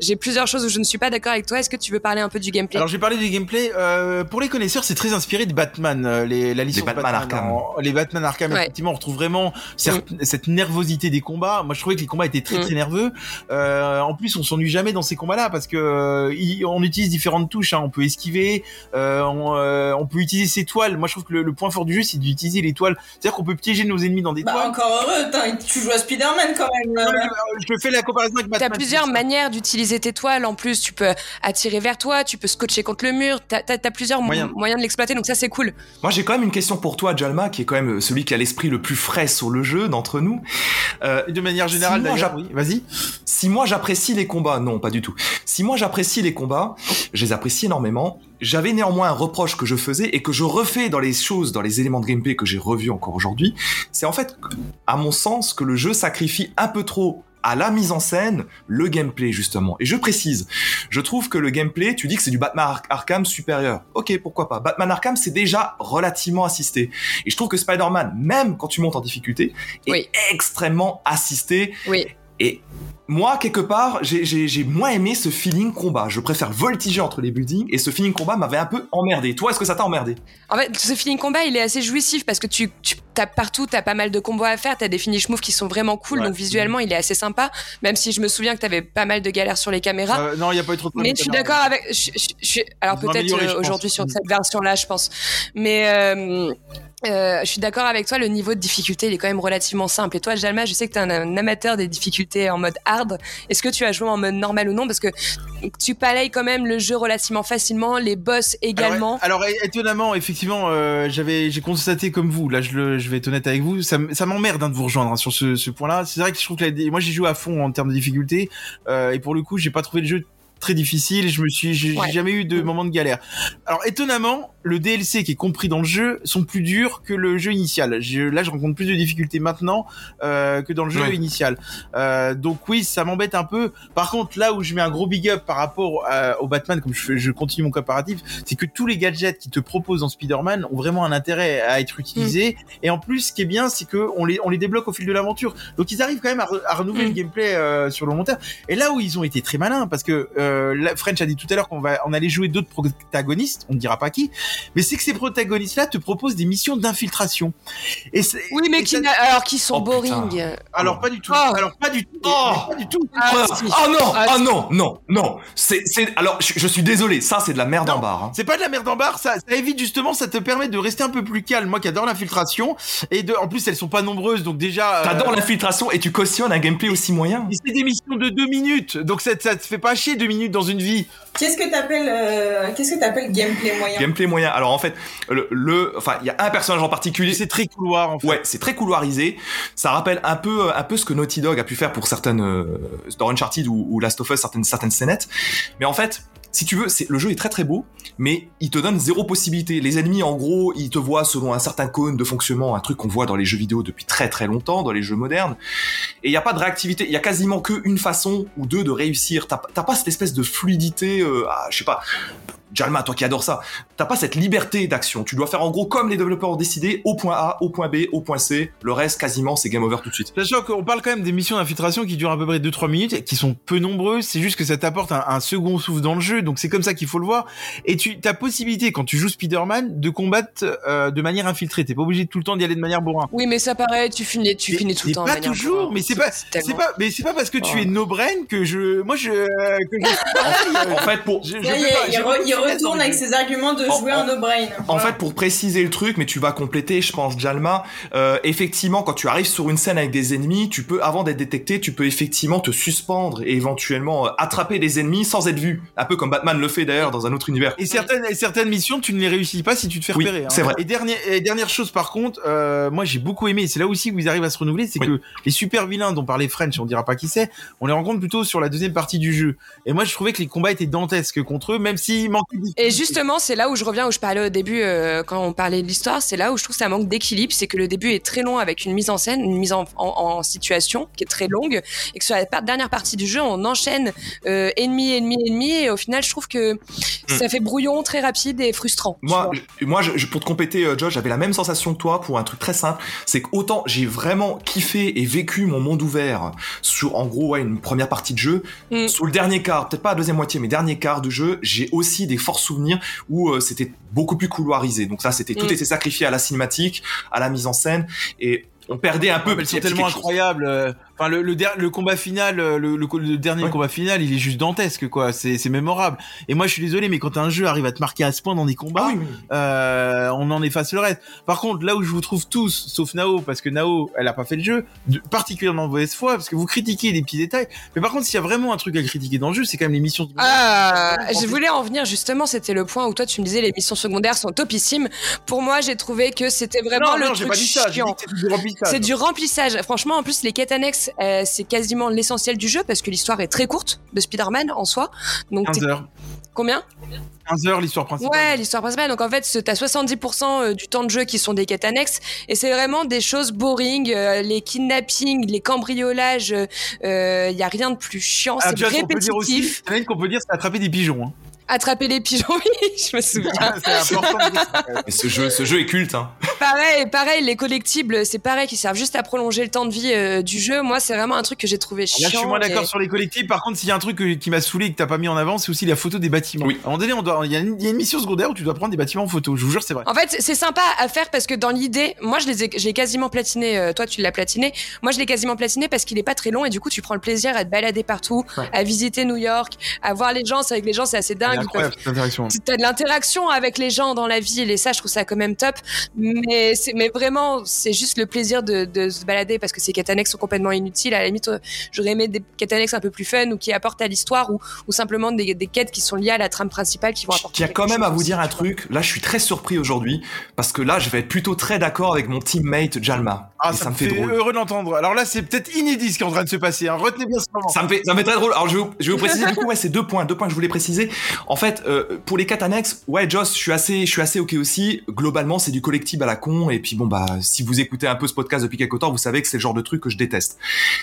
j'ai plusieurs choses où je ne suis pas d'accord avec toi. Est-ce que tu veux parler un peu du gameplay? Alors j'ai parlé du gameplay. Euh, pour les connaisseurs, c'est très inspiré de Batman, euh, les, la licence Batman Arkham. En- les Batman Arkham, Ouais. effectivement, on retrouve vraiment cette, cette nervosité des combats. Moi, je trouvais que les combats étaient très Mm. très nerveux. Euh, en plus, on s'ennuie jamais dans ces combats-là parce que euh, il- on utilise différentes touches. hein. On peut esquiver, euh, on, euh, on peut utiliser ses toiles. Moi, je trouve que le, le point fort du jeu, c'est d'utiliser les toiles. C'est-à-dire qu'on peut piéger nos ennemis dans des Bah, encore heureux, tu joues à Spider-Man quand même. Non, euh, je fais la comparaison avec T'as plusieurs manières d'utiliser tes toiles. En plus, tu peux attirer vers toi, tu peux scotcher contre le mur. T'as as, plusieurs mo- Moyen. moyens de l'exploiter, donc ça c'est cool. Moi, j'ai quand même une question pour toi, Jalma, qui est quand même celui qui a l'esprit le plus frais sur le jeu d'entre nous. Euh, Et de manière générale, Si d'ailleurs, oui, vas-y. si moi j'apprécie les combats, non, pas du tout. Si moi j'apprécie les combats, je les apprécie énormément. J'avais néanmoins un reproche que je faisais et que je refais dans les choses, dans les éléments de gameplay que j'ai revus encore aujourd'hui. C'est en fait, à mon sens, que le jeu sacrifie un peu trop à la mise en scène, le gameplay justement. Et je précise, je trouve que le gameplay, tu dis que c'est du Batman Ar- Arkham supérieur. Ok, pourquoi pas. Batman Arkham, c'est déjà relativement assisté. Et je trouve que Spider-Man, même quand tu montes en difficulté, est Oui. extrêmement assisté. Oui. Et moi, quelque part, j'ai- moins aimé ce feeling combat. Je préfère voltiger entre les buildings et ce feeling combat m'avait un peu emmerdé. Toi, est-ce que ça t'a emmerdé? En fait, ce feeling combat, il est assez jouissif parce que tu, tu tapes partout, t'as pas mal de combos à faire, t'as des finish moves qui sont vraiment cool, Ouais. donc visuellement, il est assez sympa. Même si je me souviens que t'avais pas mal de galères sur les caméras. Euh, non, il y a pas eu trop de Mais je suis d'accord avec. Je, je- je- alors peut-être euh, aujourd'hui sur cette version-là, je pense. Mais euh, Euh, je suis d'accord avec toi, le niveau de difficulté il est quand même relativement simple. Et toi, Jalma, je sais que tu es un, amateur des difficultés en mode hard. Est-ce que tu as joué en mode normal ou non? Parce que tu palayes quand même le jeu relativement facilement, les boss également. Alors, étonnamment, effectivement, euh, j'avais, j'ai constaté comme vous. Là, je, le, je vais être honnête avec vous, ça m'emmerde hein, de vous rejoindre hein, sur ce, ce point-là. C'est vrai que je trouve que la- moi, j'ai joué à fond en termes de difficulté, euh, et pour le coup, j'ai pas trouvé le jeu très difficile. Je me suis, j'ai Ouais. jamais eu de moment de galère. Alors, étonnamment, le DLC qui est compris dans le jeu sont plus durs que le jeu initial. Je, là, je rencontre plus de difficultés maintenant euh, que dans le jeu Ouais. initial. Euh, donc oui, ça m'embête un peu. Par contre, là où je mets un gros big up par rapport euh, au Batman, comme je, fais- je continue mon comparatif, c'est que tous les gadgets qui te proposent dans Spider-Man ont vraiment un intérêt à être utilisés. Et en plus, ce qui est bien, c'est que on les on les débloque au fil de l'aventure. Donc ils arrivent quand même à, re- à renouveler Mm. le gameplay euh, sur le long terme. Et là où ils ont été très malins, parce que euh, French a dit tout à l'heure qu'on va on allait jouer d'autres protagonistes, on ne dira pas qui, mais c'est que ces protagonistes-là te proposent des missions d'infiltration. Et Oui, mais et qui, ça- alors qui sont Oh, putain. boring. alors pas du tout. Oh. Alors pas du tout. Oh. Pas du tout. Ah, Ah, si. ah non, Ah, ah non, non, non. C'est, c'est, alors, je, je suis désolé, ça c'est de la merde Non. en barre. hein. C'est pas de la merde en barre, ça, ça évite justement, ça te permet de rester un peu plus calme. Moi qui adore l'infiltration et de, en plus elles sont pas nombreuses, donc déjà. euh, T'adores l'infiltration et tu cautionnes un gameplay aussi moyen. mais c'est des missions de deux minutes, donc ça, ça te fait pas chier deux minutes dans une vie. Qu'est-ce que t'appelles euh, qu'est-ce que t'appelles gameplay moyen? Gameplay moyen. Alors en fait, le, le- enfin, il y a un personnage en particulier. C'est très couloir en fait. Ouais, c'est très couloirisé. Ça rappelle un peu, un peu ce que Naughty Dog a pu faire pour certaines euh, dans Uncharted ou, ou Last of Us, certaines certaines scénettes. Mais en fait, si tu veux, le jeu est très très beau, mais il te donne zéro possibilité. Les ennemis, en gros, ils te voient selon un certain cône de fonctionnement, un truc qu'on voit dans les jeux vidéo depuis très très longtemps, dans les jeux modernes. Et il y a pas de réactivité. Il y a quasiment qu'une façon ou deux de réussir. T'as pas cette espèce de fluidité. Euh, je sais pas. Jalma, toi qui adore ça, t'as pas cette liberté d'action. Tu dois faire en gros comme les développeurs ont décidé, au point A, au point B, au point C. Le reste, quasiment, c'est game over tout de suite. Sachant qu'on parle quand même des missions d'infiltration qui durent à peu près 2-3 minutes, et qui sont peu nombreuses, c'est juste que ça t'apporte un, un second souffle dans le jeu, donc c'est comme ça qu'il faut le voir. Et tu as possibilité, quand tu joues Spider-Man, de combattre euh, de manière infiltrée. T'es pas obligé tout le temps d'y aller de manière bourrin. Oui, mais ça paraît, tu finis, tu Mais- finis tout le temps. de pas manière toujours, bourrin. mais c'est pas- C'est tellement- pas, mais c'est pas parce que tu Oh. es no brain que je, moi je, euh, que je, En fait, pour, je, je Retourne avec ses arguments de En- jouer en- un no-brain. En Voilà. fait, pour préciser le truc, mais tu vas compléter, je pense, Jalma. euh, effectivement, quand tu arrives sur une scène avec des ennemis, tu peux, avant d'être détecté, tu peux effectivement te suspendre et éventuellement euh, attraper des ennemis sans être vu. Un peu comme Batman le fait d'ailleurs dans un autre univers. Et certaines, et certaines missions, tu ne les réussis pas si tu te fais Oui, repérer. hein. c'est vrai. Et dernière, et dernière chose par contre, euh, moi j'ai beaucoup aimé, c'est là aussi où ils arrivent à se renouveler, c'est Oui. que les super vilains dont parlait French, on dira pas qui c'est, on les rencontre plutôt sur la deuxième partie du jeu. Et moi je trouvais que les combats étaient dantesques contre eux, même s'il manquait Et justement, c'est là où je reviens, où je parlais au début, euh, quand on parlait de l'histoire, c'est là où je trouve que ça manque d'équilibre, c'est que le début est très long avec une mise en scène, une mise en, en- en situation qui est très longue, et que sur la dernière partie du jeu, on enchaîne euh, ennemi, ennemi, ennemi, et au final, je trouve que ça fait brouillon très rapide et frustrant. Moi, je- moi, je, je- pour te compléter, euh, Josh, j'avais la même sensation que toi pour un truc très simple. C'est que autant j'ai vraiment kiffé et vécu mon monde ouvert sur, en gros, ouais, une première partie de jeu. Mm. Sur le dernier quart, peut-être pas la deuxième moitié, mais dernier quart de jeu, j'ai aussi des forts souvenirs où euh, c'était beaucoup plus couloirisé. Donc ça, c'était tout Mm. était sacrifié à la cinématique, à la mise en scène, et on perdait un peu. elles sont tellement incroyables. Enfin, le, le, der- le combat final, euh, le, dernier Ouais. combat final, il est juste dantesque, quoi. C'est c'est mémorable. Et moi, je suis désolé, mais quand un jeu arrive à te marquer à ce point dans des combats, Ah oui, oui. euh, on en efface le reste. Par contre, là où je vous trouve tous, sauf Nao, parce que Nao, elle a pas fait le jeu, de, particulièrement mauvaise foi, parce que vous critiquez les petits détails. Mais par contre, s'il y a vraiment un truc à critiquer dans le jeu, c'est quand même les missions. Ah, je voulais en venir justement, c'était le point où toi tu me disais les missions secondaires sont topissimes. Pour moi, j'ai trouvé que c'était vraiment non, le non, j'ai truc pas dit ça. J'ai dit chiant. que c'était du remplissage. C'est du remplissage. Franchement, en plus, les quêtes annexes, euh, c'est quasiment l'essentiel du jeu parce que l'histoire est très courte de Spider-Man en soi. Donc, 15 t'es- heures. combien? 15 heures, l'histoire principale. Ouais, l'histoire principale. Donc, en fait, t'as 70% euh, du temps de jeu qui sont des quêtes annexes et c'est vraiment des choses boring. euh, les kidnappings, les cambriolages, il y a rien de plus chiant. Ah, c'est répétitif. il y en a une qu'on peut dire, c'est attraper des pigeons. Hein. Attraper les pigeons, oui, je me souviens. Mais ce jeu, ce jeu est culte. Hein. Pareil, pareil, les collectibles, c'est pareil, qui servent juste à prolonger le temps de vie euh, du jeu. Moi, c'est vraiment un truc que j'ai trouvé chiant. Là, je suis moins d'accord et- sur les collectifs. Par contre, s'il y a un truc que- qui m'a saoulé et que t'as pas mis en avant, c'est aussi la photo des bâtiments. Oui. À un moment donné, on doit, il y, a une- il y a une mission secondaire où tu dois prendre des bâtiments en photo. Je vous jure, c'est vrai. En fait, c'est sympa à faire parce que dans l'idée, moi, je les ai, j'ai quasiment platiné. euh, toi, tu l'as platiné. Moi, je l'ai quasiment platiné parce qu'il est pas très long et du coup, tu prends le plaisir à te balader partout, Ouais. à visiter New York, à voir les gens. C'est avec les gens, c'est assez dingue. Incroyable cette interaction. T'as de l'interaction avec les gens dans la ville et ça, je trouve ça quand même top. Mais, c'est- mais vraiment, c'est juste le plaisir de, de se balader parce que ces quêtes annexes sont complètement inutiles. À la limite, euh, j'aurais aimé des quêtes annexes un peu plus fun ou qui apportent à l'histoire ou, ou simplement des, des quêtes qui sont liées à la trame principale qui vont apporter. tiens quand même à vous dire un truc. Là, je suis très surpris aujourd'hui parce que là, je vais être plutôt très d'accord avec mon teammate Jalma. Ah, ça, ça, me me fait drôle. heureux d'entendre. Alors là, c'est peut-être inédit ce qui est en train de se passer. hein. Retenez bien ce moment. Ça me fait, ça me fait très drôle. Alors, je vais vous, je vais vous préciser, du coup, ouais, c'est deux points, deux points que je voulais préciser. En fait, euh, pour les quêtes annexes, ouais, Joss, je suis assez, je suis assez ok aussi. Globalement, c'est du collectible à la con. Et puis, bon, bah, si vous écoutez un peu ce podcast depuis quelque temps, vous savez que c'est le genre de truc que je déteste.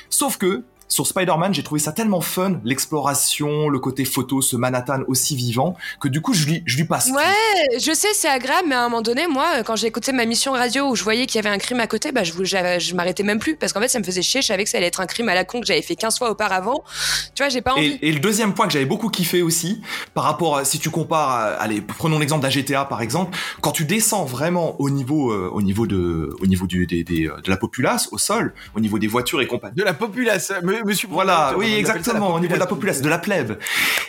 Sauf que, sur Spider-Man, j'ai trouvé ça tellement fun, l'exploration, le côté photo, ce Manhattan aussi vivant, que du coup, je lui, je lui passe. Ouais, je sais, c'est agréable, mais à un moment donné, moi, quand j'ai écouté ma mission radio où je voyais qu'il y avait un crime à côté, bah, je, m'arrêtais même plus parce qu'en fait, ça me faisait chier. Je savais que ça allait être un crime à la con que j'avais fait 15 fois auparavant. Tu vois, j'ai pas envie. Et, et le deuxième point que j'avais beaucoup kiffé aussi, par rapport à, si tu compares, à- allez, prenons l'exemple d'un GTA par exemple, quand tu descends vraiment au niveau, euh, au niveau de, au niveau du, des, des, euh, de la populace, au sol, au niveau des voitures et compagnie. De la populace, me- monsieur. Voilà, oui, ça exactement, au niveau de la populace, de la plèbe.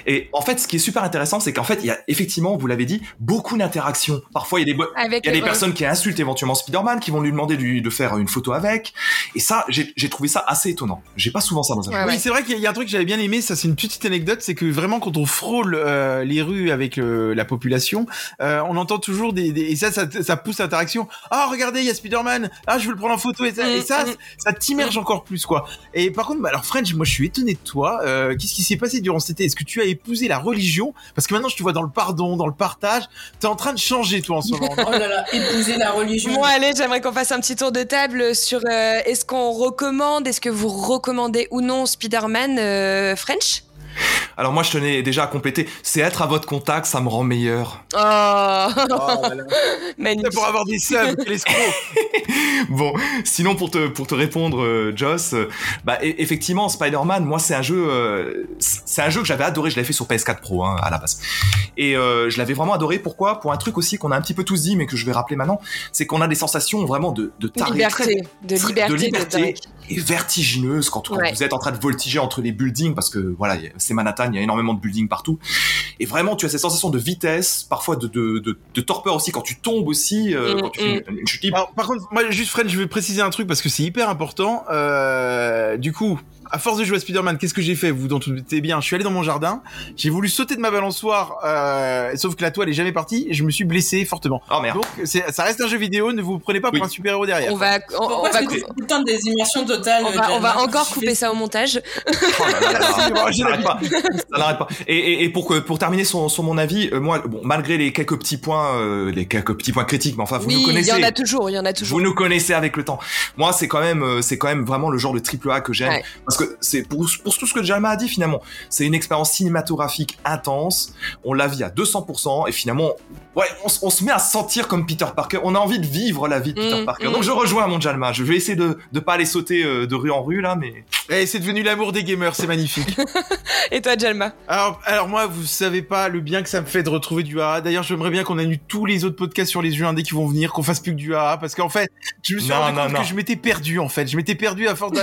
Et en fait, ce qui est super intéressant, c'est qu'en fait, il y a effectivement, vous l'avez dit, beaucoup d'interactions. Parfois, il y a des, il y a des personnes qui insultent éventuellement Spider-Man, qui vont lui demander de, de faire une photo avec. Et ça, j'ai j'ai trouvé ça assez étonnant. J'ai pas souvent ça dans un Ouais, jeu. Oui, c'est vrai qu'il y a un truc que j'avais bien aimé, ça c'est une petite anecdote, c'est que vraiment quand on frôle euh, les rues avec le- la population, euh, on entend toujours des, des- et ça, ça, ça pousse l'interaction. Ah regardez, il y a Spider-Man. Ah je veux le prendre en photo et ça, et ça, Mm, mm. ça t'immerge encore plus quoi. Et par contre, bah, alors French, moi je suis étonné de toi. Euh, Qu'est-ce qui s'est passé durant cet été? Est-ce que tu as épousé la religion? Parce que maintenant je te vois dans le pardon, dans le partage. T'es en train de changer toi en ce moment. Oh là là, épouser la religion. Bon, allez, j'aimerais qu'on fasse un petit tour de table sur euh, est-ce qu'on recommande, est-ce que vous recommandez ou non Spider-Man euh, French? Alors moi, je tenais déjà à compléter. C'est être à votre contact, ça me rend meilleur. Oh, Oh là là. magnifique. C'est pour avoir des subs, quel escroc. bon, sinon pour te pour te répondre, euh, Joss, euh, bah e- effectivement, Spider-Man, moi c'est un jeu, euh, c'est un jeu que j'avais adoré. Je l'avais fait sur PS4 Pro hein, à la base, et euh, je l'avais vraiment adoré. Pourquoi? Pour un truc aussi qu'on a un petit peu tous dit, mais que je vais rappeler maintenant, c'est qu'on a des sensations vraiment de de taré, liberté, de liberté, de liberté et vertigineuse quand, quand Ouais. vous êtes en train de voltiger entre les buildings parce que voilà, c'est Manhattan, il y a énormément de buildings partout. Et vraiment, tu as cette sensation de vitesse, parfois de de, de, de torpeur aussi quand tu tombes aussi, euh, quand tu fais une, une chute libre. Alors, par contre, moi, juste Fred, je vais préciser un truc parce que c'est hyper important. Euh, du coup, à force de jouer à Spider-Man, qu'est-ce que j'ai fait Vous, dont doutez bien, je suis allé dans mon jardin, j'ai voulu sauter de ma balançoire, euh, sauf que la toile est jamais partie, et je me suis blessé fortement. Oh merde. Donc, ça reste un jeu vidéo, ne vous prenez pas pour un super-héros derrière. On va, on, va, temps des immersions totales on va, on va Jalma encore couper ça au montage. Oh là là là ça n'arrête pas. Ça n'arrête pas. Et, et, et pour que pour terminer sur, sur mon avis, euh, moi, bon, malgré les quelques petits points, euh, les quelques petits points critiques, mais enfin, vous oui, nous il connaissez. y en a toujours, il y en a toujours. Vous nous connaissez avec le temps. Moi, c'est quand même, euh, c'est quand même vraiment le genre de triple A que j'aime, Ouais. parce que c'est pour, pour tout ce que Jalma a dit finalement, c'est une expérience cinématographique intense. On la vit à 200% et finalement, ouais, on, se met à sentir comme Peter Parker. On a envie de vivre la vie de Peter Mm, Parker. mm. Donc je rejoins mon Jalma. Je vais essayer de de pas aller sauter euh, de rue en rue là, mais Et c'est devenu l'amour des gamers, c'est magnifique. Et toi, Jalma? Alors, alors moi, vous savez pas le bien que ça me fait de retrouver du AA. D'ailleurs, j'aimerais bien qu'on annule tous les autres podcasts sur les jeux indés qui vont venir, qu'on fasse plus que du AA, parce qu'en fait, je me suis Non, rendu non, compte non. que je m'étais perdu, en fait. Je m'étais perdu à force de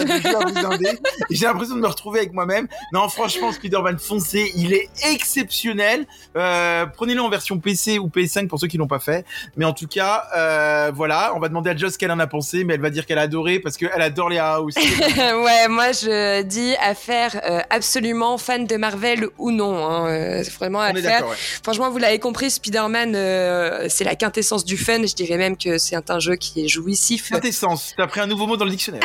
indés, j'ai l'impression de me retrouver avec moi-même. Non, franchement, Spider-Man foncé, il est exceptionnel. Euh, Prenez-le en version PC ou PS5 pour ceux qui l'ont pas fait. Mais en tout cas, euh, voilà, on va demander à Joss ce qu'elle en a pensé, mais elle va dire qu'elle a adoré parce qu'elle adore les AA aussi. ouais, moi je dis à faire euh, absolument fan de Marvel ou non. Hein, euh, c'est vraiment à on est faire. ouais. Franchement, vous l'avez compris, Spider-Man, euh, c'est la quintessence du fun. Je dirais même que c'est un jeu qui est jouissif. Quintessence, t'as pris un nouveau mot dans le dictionnaire.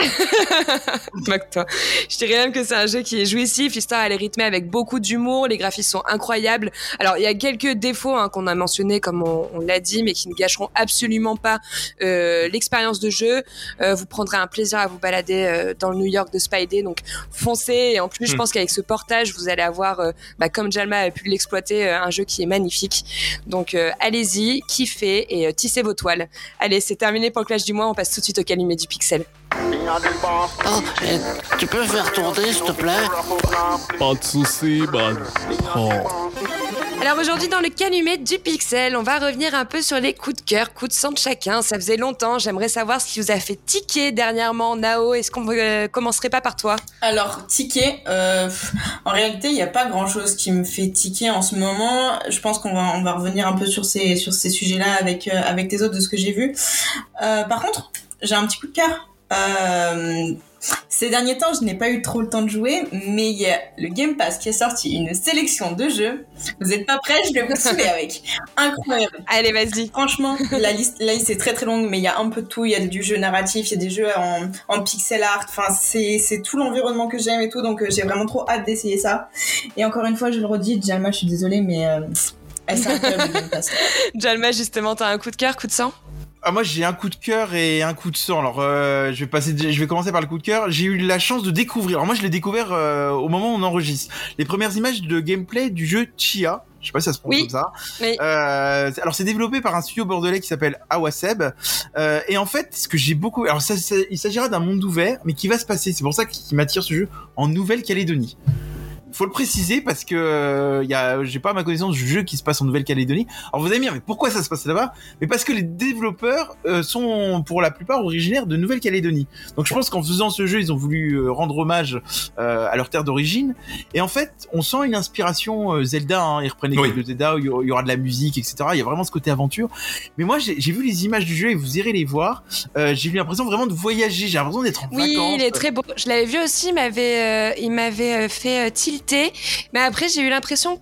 Moque-toi. Je dirais même que c'est un jeu qui est jouissif. L'histoire, elle est rythmée avec beaucoup d'humour. Les graphismes sont incroyables. Alors, il y a quelques défauts hein, qu'on a mentionnés, comme on, on l'a dit, mais qui ne gâcheront absolument pas euh, l'expérience de jeu. Euh, vous prendrez un plaisir à vous balader euh, dans le New York de Spidey. Donc, foncez. Et en plus, je Hmm. pense qu'avec ce portage, vous allez avoir, euh, bah, comme Jalma a pu l'exploiter, euh, un jeu qui est magnifique. Donc, euh, allez-y, kiffez et tissez vos toiles. Allez, c'est terminé pour le clash du mois. On passe tout de suite au calumet du pixel. Oh, tu peux faire tourner, s'il te plaît? Pas de soucis, man. Oh. Alors aujourd'hui dans le calumet du pixel, on va revenir un peu sur les coups de cœur, coups de sang de chacun. Ça faisait longtemps, j'aimerais savoir ce qui vous a fait tiquer dernièrement. Nao, est-ce qu'on euh, commencerait pas par toi? Alors, ticket, euh, en réalité, il n'y a pas grand-chose qui me fait tiquer en ce moment. Je pense qu'on va, on va revenir un peu sur ces, sur ces sujets-là avec, euh, avec tes autres de ce que j'ai vu. Euh, par contre, j'ai un petit coup de cœur. Euh, ces derniers temps, je n'ai pas eu trop le temps de jouer, mais il y a le Game Pass qui a sorti une sélection de jeux. Vous êtes pas prêts? Je vais vous saouler avec. Incroyable. Allez, vas-y. Franchement, la liste, la liste est très très longue, mais il y a un peu de tout. Il y a du jeu narratif, il y a des jeux en, en pixel art. Enfin, c'est, tout l'environnement que j'aime et tout, donc euh, j'ai vraiment trop hâte d'essayer ça. Et encore une fois, je le redis, Jalma, je suis désolée, mais euh, elle. Jalma, justement, t'as un coup de cœur, coup de sang? Ah, moi j'ai un coup de cœur et un coup de sang. Alors euh, je vais passer, je vais commencer par le coup de cœur. J'ai eu la chance de découvrir. Alors moi je l'ai découvert euh, au moment où on enregistre. Les premières images de gameplay du jeu Chia. Je sais pas si ça se prononce Oui. comme ça. Oui. Euh, alors c'est développé par un studio bordelais qui s'appelle Awaseb. Euh, et en fait, ce que j'ai beaucoup, alors ça, ça- il s'agira d'un monde ouvert, mais qui va se passer. C'est pour ça qu'il m'attire ce jeu en Nouvelle-Calédonie. Faut le préciser parce que euh, y a, j'ai pas à ma connaissance du jeu qui se passe en Nouvelle-Calédonie. Alors vous allez me dire, mais pourquoi ça se passe là-bas? Mais parce que les développeurs euh, sont pour la plupart originaires de Nouvelle-Calédonie. Donc je pense qu'en faisant ce jeu, ils ont voulu euh, rendre hommage euh, à leur terre d'origine. Et en fait, on sent une inspiration euh, Zelda. Hein, ils reprennent les Oui. de Zelda, où il y aura- il y aura de la musique, etc. Il y a vraiment ce côté aventure. Mais moi, j'ai j'ai vu les images du jeu et vous irez les voir. Euh, j'ai eu l'impression vraiment de voyager. J'ai l'impression d'être en Oui, vacances. il est très beau. Je l'avais vu aussi, il m'avait, euh, il m'avait euh, fait euh, Mais après, j'ai eu l'impression,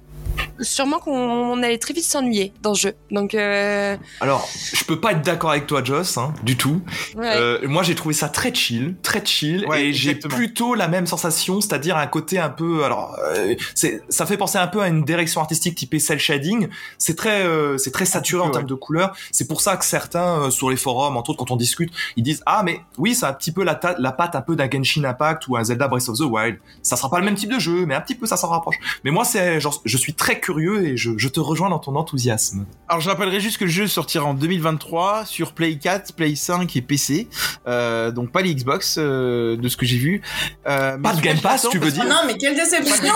sûrement qu'on on allait très vite s'ennuyer dans ce jeu. Donc, euh, Alors, je peux pas être d'accord avec toi, Joss, hein, du tout. ouais. Euh, moi, j'ai trouvé ça très chill, très chill, Ouais, et j'ai plutôt la même sensation, c'est-à-dire un côté un peu, alors, euh, c'est, ça fait penser un peu à une direction artistique typée cel shading. C'est très, euh, c'est très saturé peu, en termes de couleurs. C'est pour ça que certains euh, sur les forums, entre autres, quand on discute, ils disent ah mais oui, c'est un petit peu la, la patte un peu d'un Genshin Impact ou un Zelda Breath of the Wild. Ça sera pas le même type de jeu, mais un petit peu ça s'en rapproche. Mais moi, c'est genre, je suis très curieux et je, je te rejoins dans ton enthousiasme. Alors je rappellerai juste que le jeu sortira en 2023 sur Play 4, Play 5 et PC. Euh, donc pas les Xbox euh, de ce que j'ai vu. Euh, Pas mais de Game Pass, tu veux dire Oh non, mais quelle Pas de déception.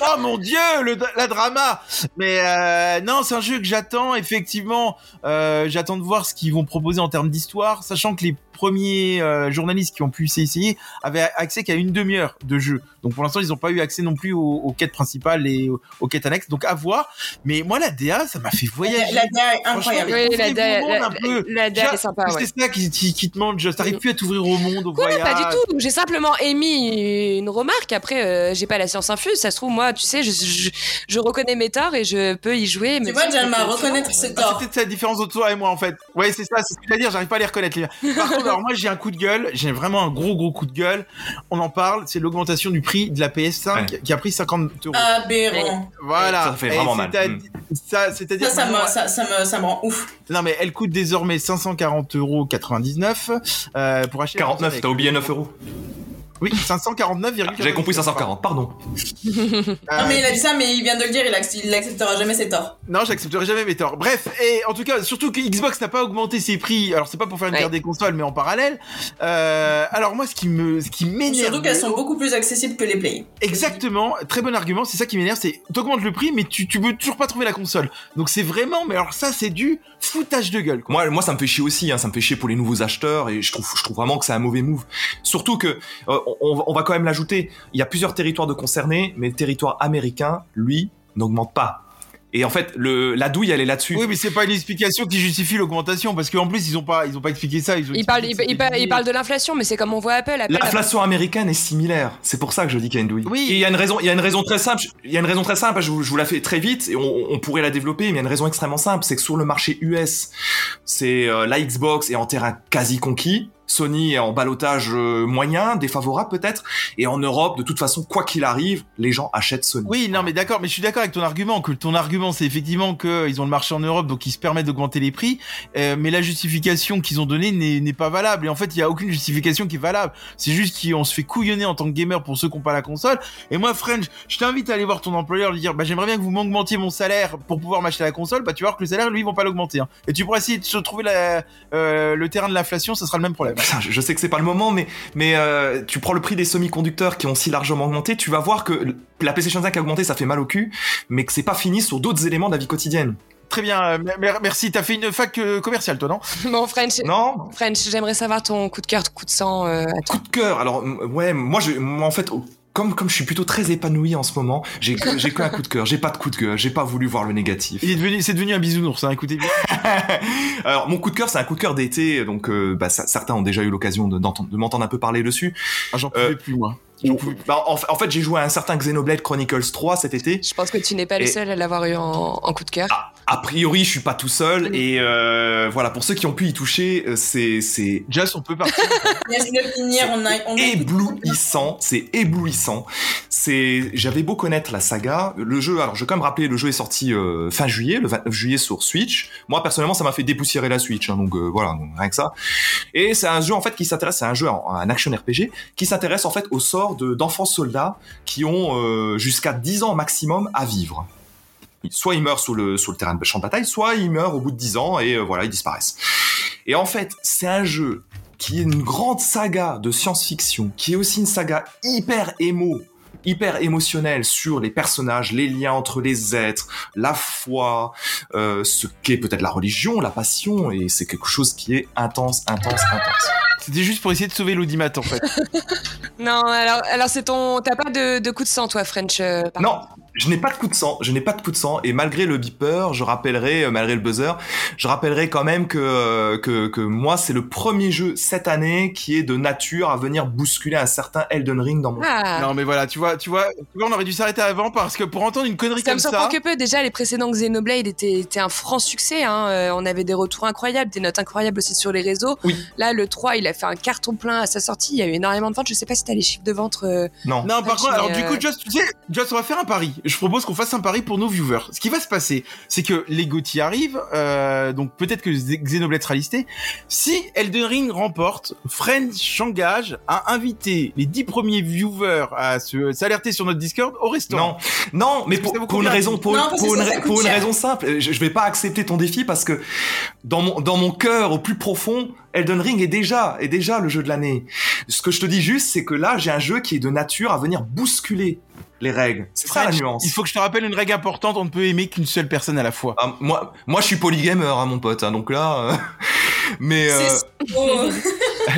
Oh mon dieu, le, la drama. Mais euh, non, c'est un jeu que j'attends effectivement. Euh, j'attends de voir ce qu'ils vont proposer en termes d'histoire, sachant que les premiers euh, journalistes qui ont pu essayer avaient accès qu'à une demi-heure de jeu. Donc pour l'instant, ils n'ont pas eu accès non plus aux, aux quêtes principales et aux, aux quêtes annexes. Donc à voir. Mais moi, la DA, ça m'a fait voyager. La DA est Franchement, incroyable. Oui, la DA, au monde la, un peu. la DA Déjà, est sympa, ouais. C'est ça qui, qui, qui te manque, Just. T'arrives plus à t'ouvrir au monde, au voyage. pas du tout. J'ai simplement émis une remarque. Après, euh, j'ai pas la science infuse. Ça se trouve, moi, tu sais, je, je, je reconnais mes torts et je peux y jouer. Tu mais vois, si, Jalma, c'est- reconnaître ses Ah, torts. c'est peut-être la différence entre toi et moi en fait. Ouais, c'est ça, c'est ce que je veux dire, j'arrive pas à les reconnaître. les gars. Par contre, alors moi j'ai un coup de gueule, j'ai vraiment un gros gros coup de gueule. On en parle, c'est l'augmentation du prix de la PS5 qui a pris 50 euros. Aberrant. voilà. Ça fait vraiment mal. Mm. Ça, c'est-à-dire Ça, ça, me, ça, ça, me, ça me rend ouf. non mais elle coûte désormais 540 euros 99 euh, pour acheter. la 49, console t'as oublié 9 euros. Oui, 549, J'avais compris 540, pardon. Euh, Non, mais il a dit ça, mais il vient de le dire, il, acc- il acceptera jamais ses torts. Non, j'accepterai jamais mes torts. Bref, et en tout cas, surtout que Xbox n'a pas augmenté ses prix. Alors, c'est pas pour faire une Ouais. guerre des consoles, mais en parallèle. Euh, alors moi, ce qui me, ce qui m'énerve. Surtout qu'elles sont beaucoup plus accessibles que les Play. Exactement, très bon argument. C'est ça qui m'énerve, c'est t'augmentes le prix, mais tu, tu veux toujours pas trouver la console. Donc c'est vraiment, mais alors ça, c'est du foutage de gueule. Quoi. Moi, moi, ça me fait chier aussi. Hein, ça me fait chier pour les nouveaux acheteurs et je trouve, je trouve vraiment que c'est un mauvais move. Surtout que euh, on, on va quand même l'ajouter. Il y a plusieurs territoires de concernés, mais le territoire américain, lui, n'augmente pas. Et en fait, le, la douille, elle est là-dessus. Oui, mais c'est pas une explication qui justifie l'augmentation, parce qu'en plus ils ont pas, ils ont pas expliqué ça. Ils ont Il parle, il, expliqué que il parle, c'était il parle de l'inflation, mais c'est comme on voit Apple. L'inflation américaine est similaire. C'est pour ça que je dis qu'il y a une douille. Oui. Il y a une raison, il y a une raison très simple. Il y a une raison très simple. Je vous, je vous la fais très vite et on, on pourrait la développer. Mais il y a une raison extrêmement simple, c'est que sur le marché US, c'est euh, la Xbox est en terrain quasi conquis. Sony est en balotage euh, moyen, défavorable peut-être. Et en Europe, de toute façon, quoi qu'il arrive, les gens achètent Sony. Oui, non, mais d'accord, mais je suis d'accord avec ton argument, que ton argument, c'est effectivement qu'ils ont le marché en Europe, donc ils se permettent d'augmenter les prix, euh, mais la justification qu'ils ont donnée n'est pas valable. Et en fait, il y a aucune justification qui est valable. C'est juste qu'on se fait couillonner en tant que gamer pour ceux qui n'ont pas la console. Et moi, French, je t'invite à aller voir ton employeur, lui dire, bah, j'aimerais bien que vous m'augmentiez mon salaire pour pouvoir m'acheter la console. Bah, tu vas voir que le salaire, lui, ils vont pas l'augmenter. Hein. Et tu pourras essayer de se trouver euh, le terrain de l'inflation, ça sera le même problème. Putain, je sais que c'est pas le moment, mais mais euh, tu prends le prix des semi-conducteurs qui ont si largement augmenté, tu vas voir que la PlayStation 5 a augmenté, ça fait mal au cul, mais que c'est pas fini sur d'autres éléments de la vie quotidienne. Très bien, euh, mer- merci. T'as fait une fac euh, commerciale, toi, non? Bon, French, Non, French j'aimerais savoir ton coup de cœur, coup de sang. euh, coup de cœur. Alors ouais, moi, je, moi en fait, comme comme je suis plutôt très épanoui en ce moment, j'ai que j'ai qu'un coup de cœur. J'ai pas de coup de cœur. J'ai pas voulu voir le négatif. Il est devenu, c'est devenu un bisounours, hein, écoutez bien. Alors mon coup de cœur, c'est un coup de cœur d'été, donc euh, bah, ça- certains ont déjà eu l'occasion de, m'entendre un peu parler dessus. Ah, j'en Euh, pouvais plus, moi. Bah, en, en fait, j'ai joué à un certain Xenoblade Chronicles 3 cet été. Je pense que tu n'es pas le seul à l'avoir eu en, en coup de cœur. A priori, je suis pas tout seul, et euh, voilà, pour ceux qui ont pu y toucher, euh, c'est c'est Just, on peut partir. Finir, on a, on a éblouissant, c'est éblouissant. C'est, j'avais beau connaître la saga, le jeu. Alors, je vais quand même rappeler, le jeu est sorti euh, fin juillet, le 29 juillet sur Switch. Moi, personnellement, ça m'a fait dépoussiérer la Switch, hein, donc euh, voilà, donc, rien que ça. Et c'est un jeu en fait qui s'intéresse, c'est un jeu, un action RPG qui s'intéresse en fait au sort de d'enfants soldats qui ont euh, jusqu'à 10 ans maximum à vivre. Soit ils meurent sur le, sur le terrain de champ de bataille, soit ils meurent au bout de 10 ans et euh, voilà, ils disparaissent. Et en fait, c'est un jeu qui est une grande saga de science-fiction, qui est aussi une saga hyper émo, hyper émotionnelle sur les personnages, les liens entre les êtres, la foi, euh, ce qu'est peut-être la religion, la passion, et c'est quelque chose qui est intense, intense, intense. C'était juste pour essayer de sauver l'audimat, en fait. Non, alors, alors c'est ton. T'as pas de, de coup de sang, toi, French euh, Non, je n'ai pas de coup de sang, je n'ai pas de coup de sang, et malgré le beeper, je rappellerai, euh, malgré le buzzer, je rappellerai quand même que, euh, que, que moi, c'est le premier jeu cette année qui est de nature à venir bousculer un certain Elden Ring dans mon... Ah, Non, mais voilà, tu vois, tu vois, tu vois, on aurait dû s'arrêter avant parce que pour entendre une connerie ça comme me surprend ça. que peu. Déjà, les précédents Xenoblade étaient, étaient un franc succès. Hein. Euh, on avait des retours incroyables, des notes incroyables aussi sur les réseaux. Oui. Là, le 3, il a fait un carton plein à sa sortie. Il y a eu énormément de ventes. Je sais pas si t'as les chiffres de vente. euh, Non. Non, par contre, alors du coup, Just, tu sais, Just, on va faire un pari. Je propose qu'on fasse un pari pour nos viewers. Ce qui va se passer, c'est que les GOTY arrivent, euh, donc peut-être que Xenoblade sera listé. Si Elden Ring remporte, French s'engage à inviter les 10 premiers viewers à se s'alerter sur notre Discord au restaurant. Non, non, mais pour, une raison, pour, Non, une, pour raison simple, je, je vais pas accepter ton défi parce que dans mon dans mon cœur au plus profond, Elden Ring est déjà est déjà le jeu de l'année. Ce que je te dis juste, c'est que là, j'ai un jeu qui est de nature à venir bousculer les règles. C'est ça la nuance. Il faut que je te rappelle une règle importante, on ne peut aimer qu'une seule personne à la fois. Ah, moi, moi, je suis polygamer, hein, mon pote. hein, donc là, euh, mais euh,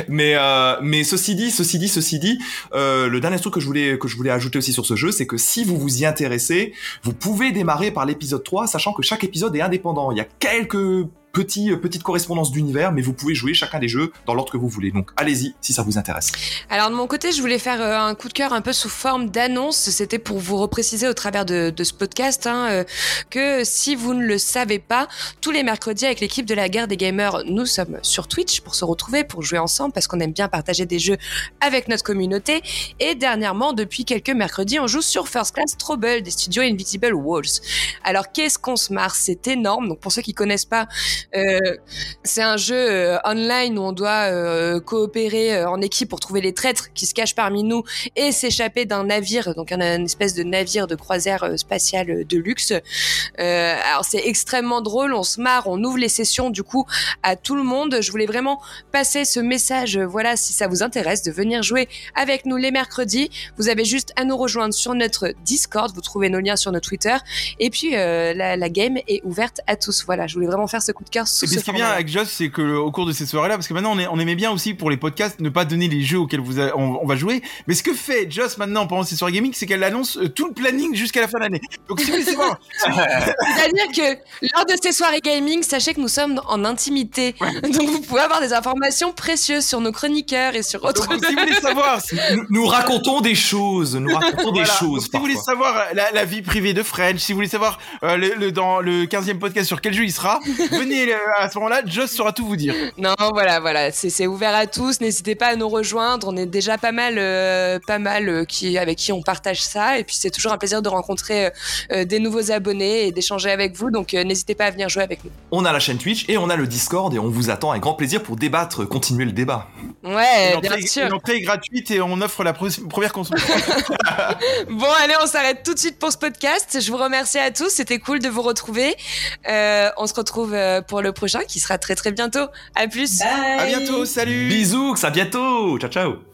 mais euh, mais ceci dit, ceci dit, ceci dit, euh, le dernier truc que je voulais que je voulais ajouter aussi sur ce jeu, c'est que si vous vous y intéressez, vous pouvez démarrer par l'épisode 3, sachant que chaque épisode est indépendant. Il y a quelques petits euh, petites correspondances d'univers, mais vous pouvez jouer chacun des jeux dans l'ordre que vous voulez. Donc allez-y si ça vous intéresse. Alors de mon côté, je voulais faire euh, un coup de cœur un peu sous forme d'annonce. C'était pour vous repréciser au travers de, de ce podcast hein, euh, que si vous ne le savez pas, tous les mercredis avec l'équipe de la guerre des gamers, nous sommes sur Twitch pour se retrouver, pour jouer ensemble, parce qu'on aime bien partager des jeux avec notre communauté. Et dernièrement, depuis quelques mercredis, on joue sur First Class Trouble des studios Invisible Walls. Alors qu'est-ce qu'on se marre? C'est énorme. Donc pour ceux qui connaissent pas, c'est un jeu euh, online où on doit euh, coopérer euh, en équipe pour trouver les traîtres qui se cachent parmi nous et s'échapper d'un navire, donc un, une espèce de navire de croisière euh, spatiale euh, de luxe. Euh, alors c'est extrêmement drôle, on se marre, on ouvre les sessions du coup à tout le monde. Je voulais vraiment passer ce message, euh, voilà, si ça vous intéresse, de venir jouer avec nous les mercredis. Vous avez juste à nous rejoindre sur notre Discord, vous trouvez nos liens sur notre Twitter. Et puis euh, la, la game est ouverte à tous. Voilà, je voulais vraiment faire ce coup de sous Et puis ce ce qui est bien avec Just, c'est que au cours de ces soirées-là, parce que maintenant on, est, on aimait bien aussi pour les podcasts ne pas donner les jeux auxquels vous a- on, on va jouer. Mais ce que fait Just maintenant pendant ces soirées gaming, c'est qu'elle annonce euh, tout le planning jusqu'à la fin de l'année. Donc si vous voulez savoir, C'est-à-dire que lors de ces soirées gaming, sachez que nous sommes en intimité. Donc vous pouvez avoir des informations précieuses sur nos chroniqueurs et sur autres. donc, si vous voulez savoir, Nous, nous racontons des choses, nous racontons des choses. Donc, si vous voulez savoir euh, la, la vie privée de French, si vous voulez savoir euh, le, le- dans le 15e podcast sur quel jeu il sera, venez euh, à ce moment-là, Just saura tout vous dire. Non, voilà, voilà, c'est ouvert à tous. N'hésitez pas à nous rejoindre. On est déjà pas mal, euh, pas mal euh, qui avec qui on partage ça. Et puis c'est toujours un plaisir de rencontrer euh, des nouveaux abonnés et d'échanger avec vous. Donc euh, n'hésitez pas à venir jouer avec nous. On a la chaîne Twitch et on a le Discord et on vous attend avec grand plaisir pour débattre, continuer le débat. Ouais, bien sûr. Une entrée est gratuite et on offre la pre- première console. Bon, allez, on s'arrête tout de suite pour ce podcast. Je vous remercie à tous. C'était cool de vous retrouver. Euh, on se retrouve euh, pour le prochain qui sera très très bientôt. À plus. Bye. À bientôt, salut Bisous, à bientôt. Ciao ciao.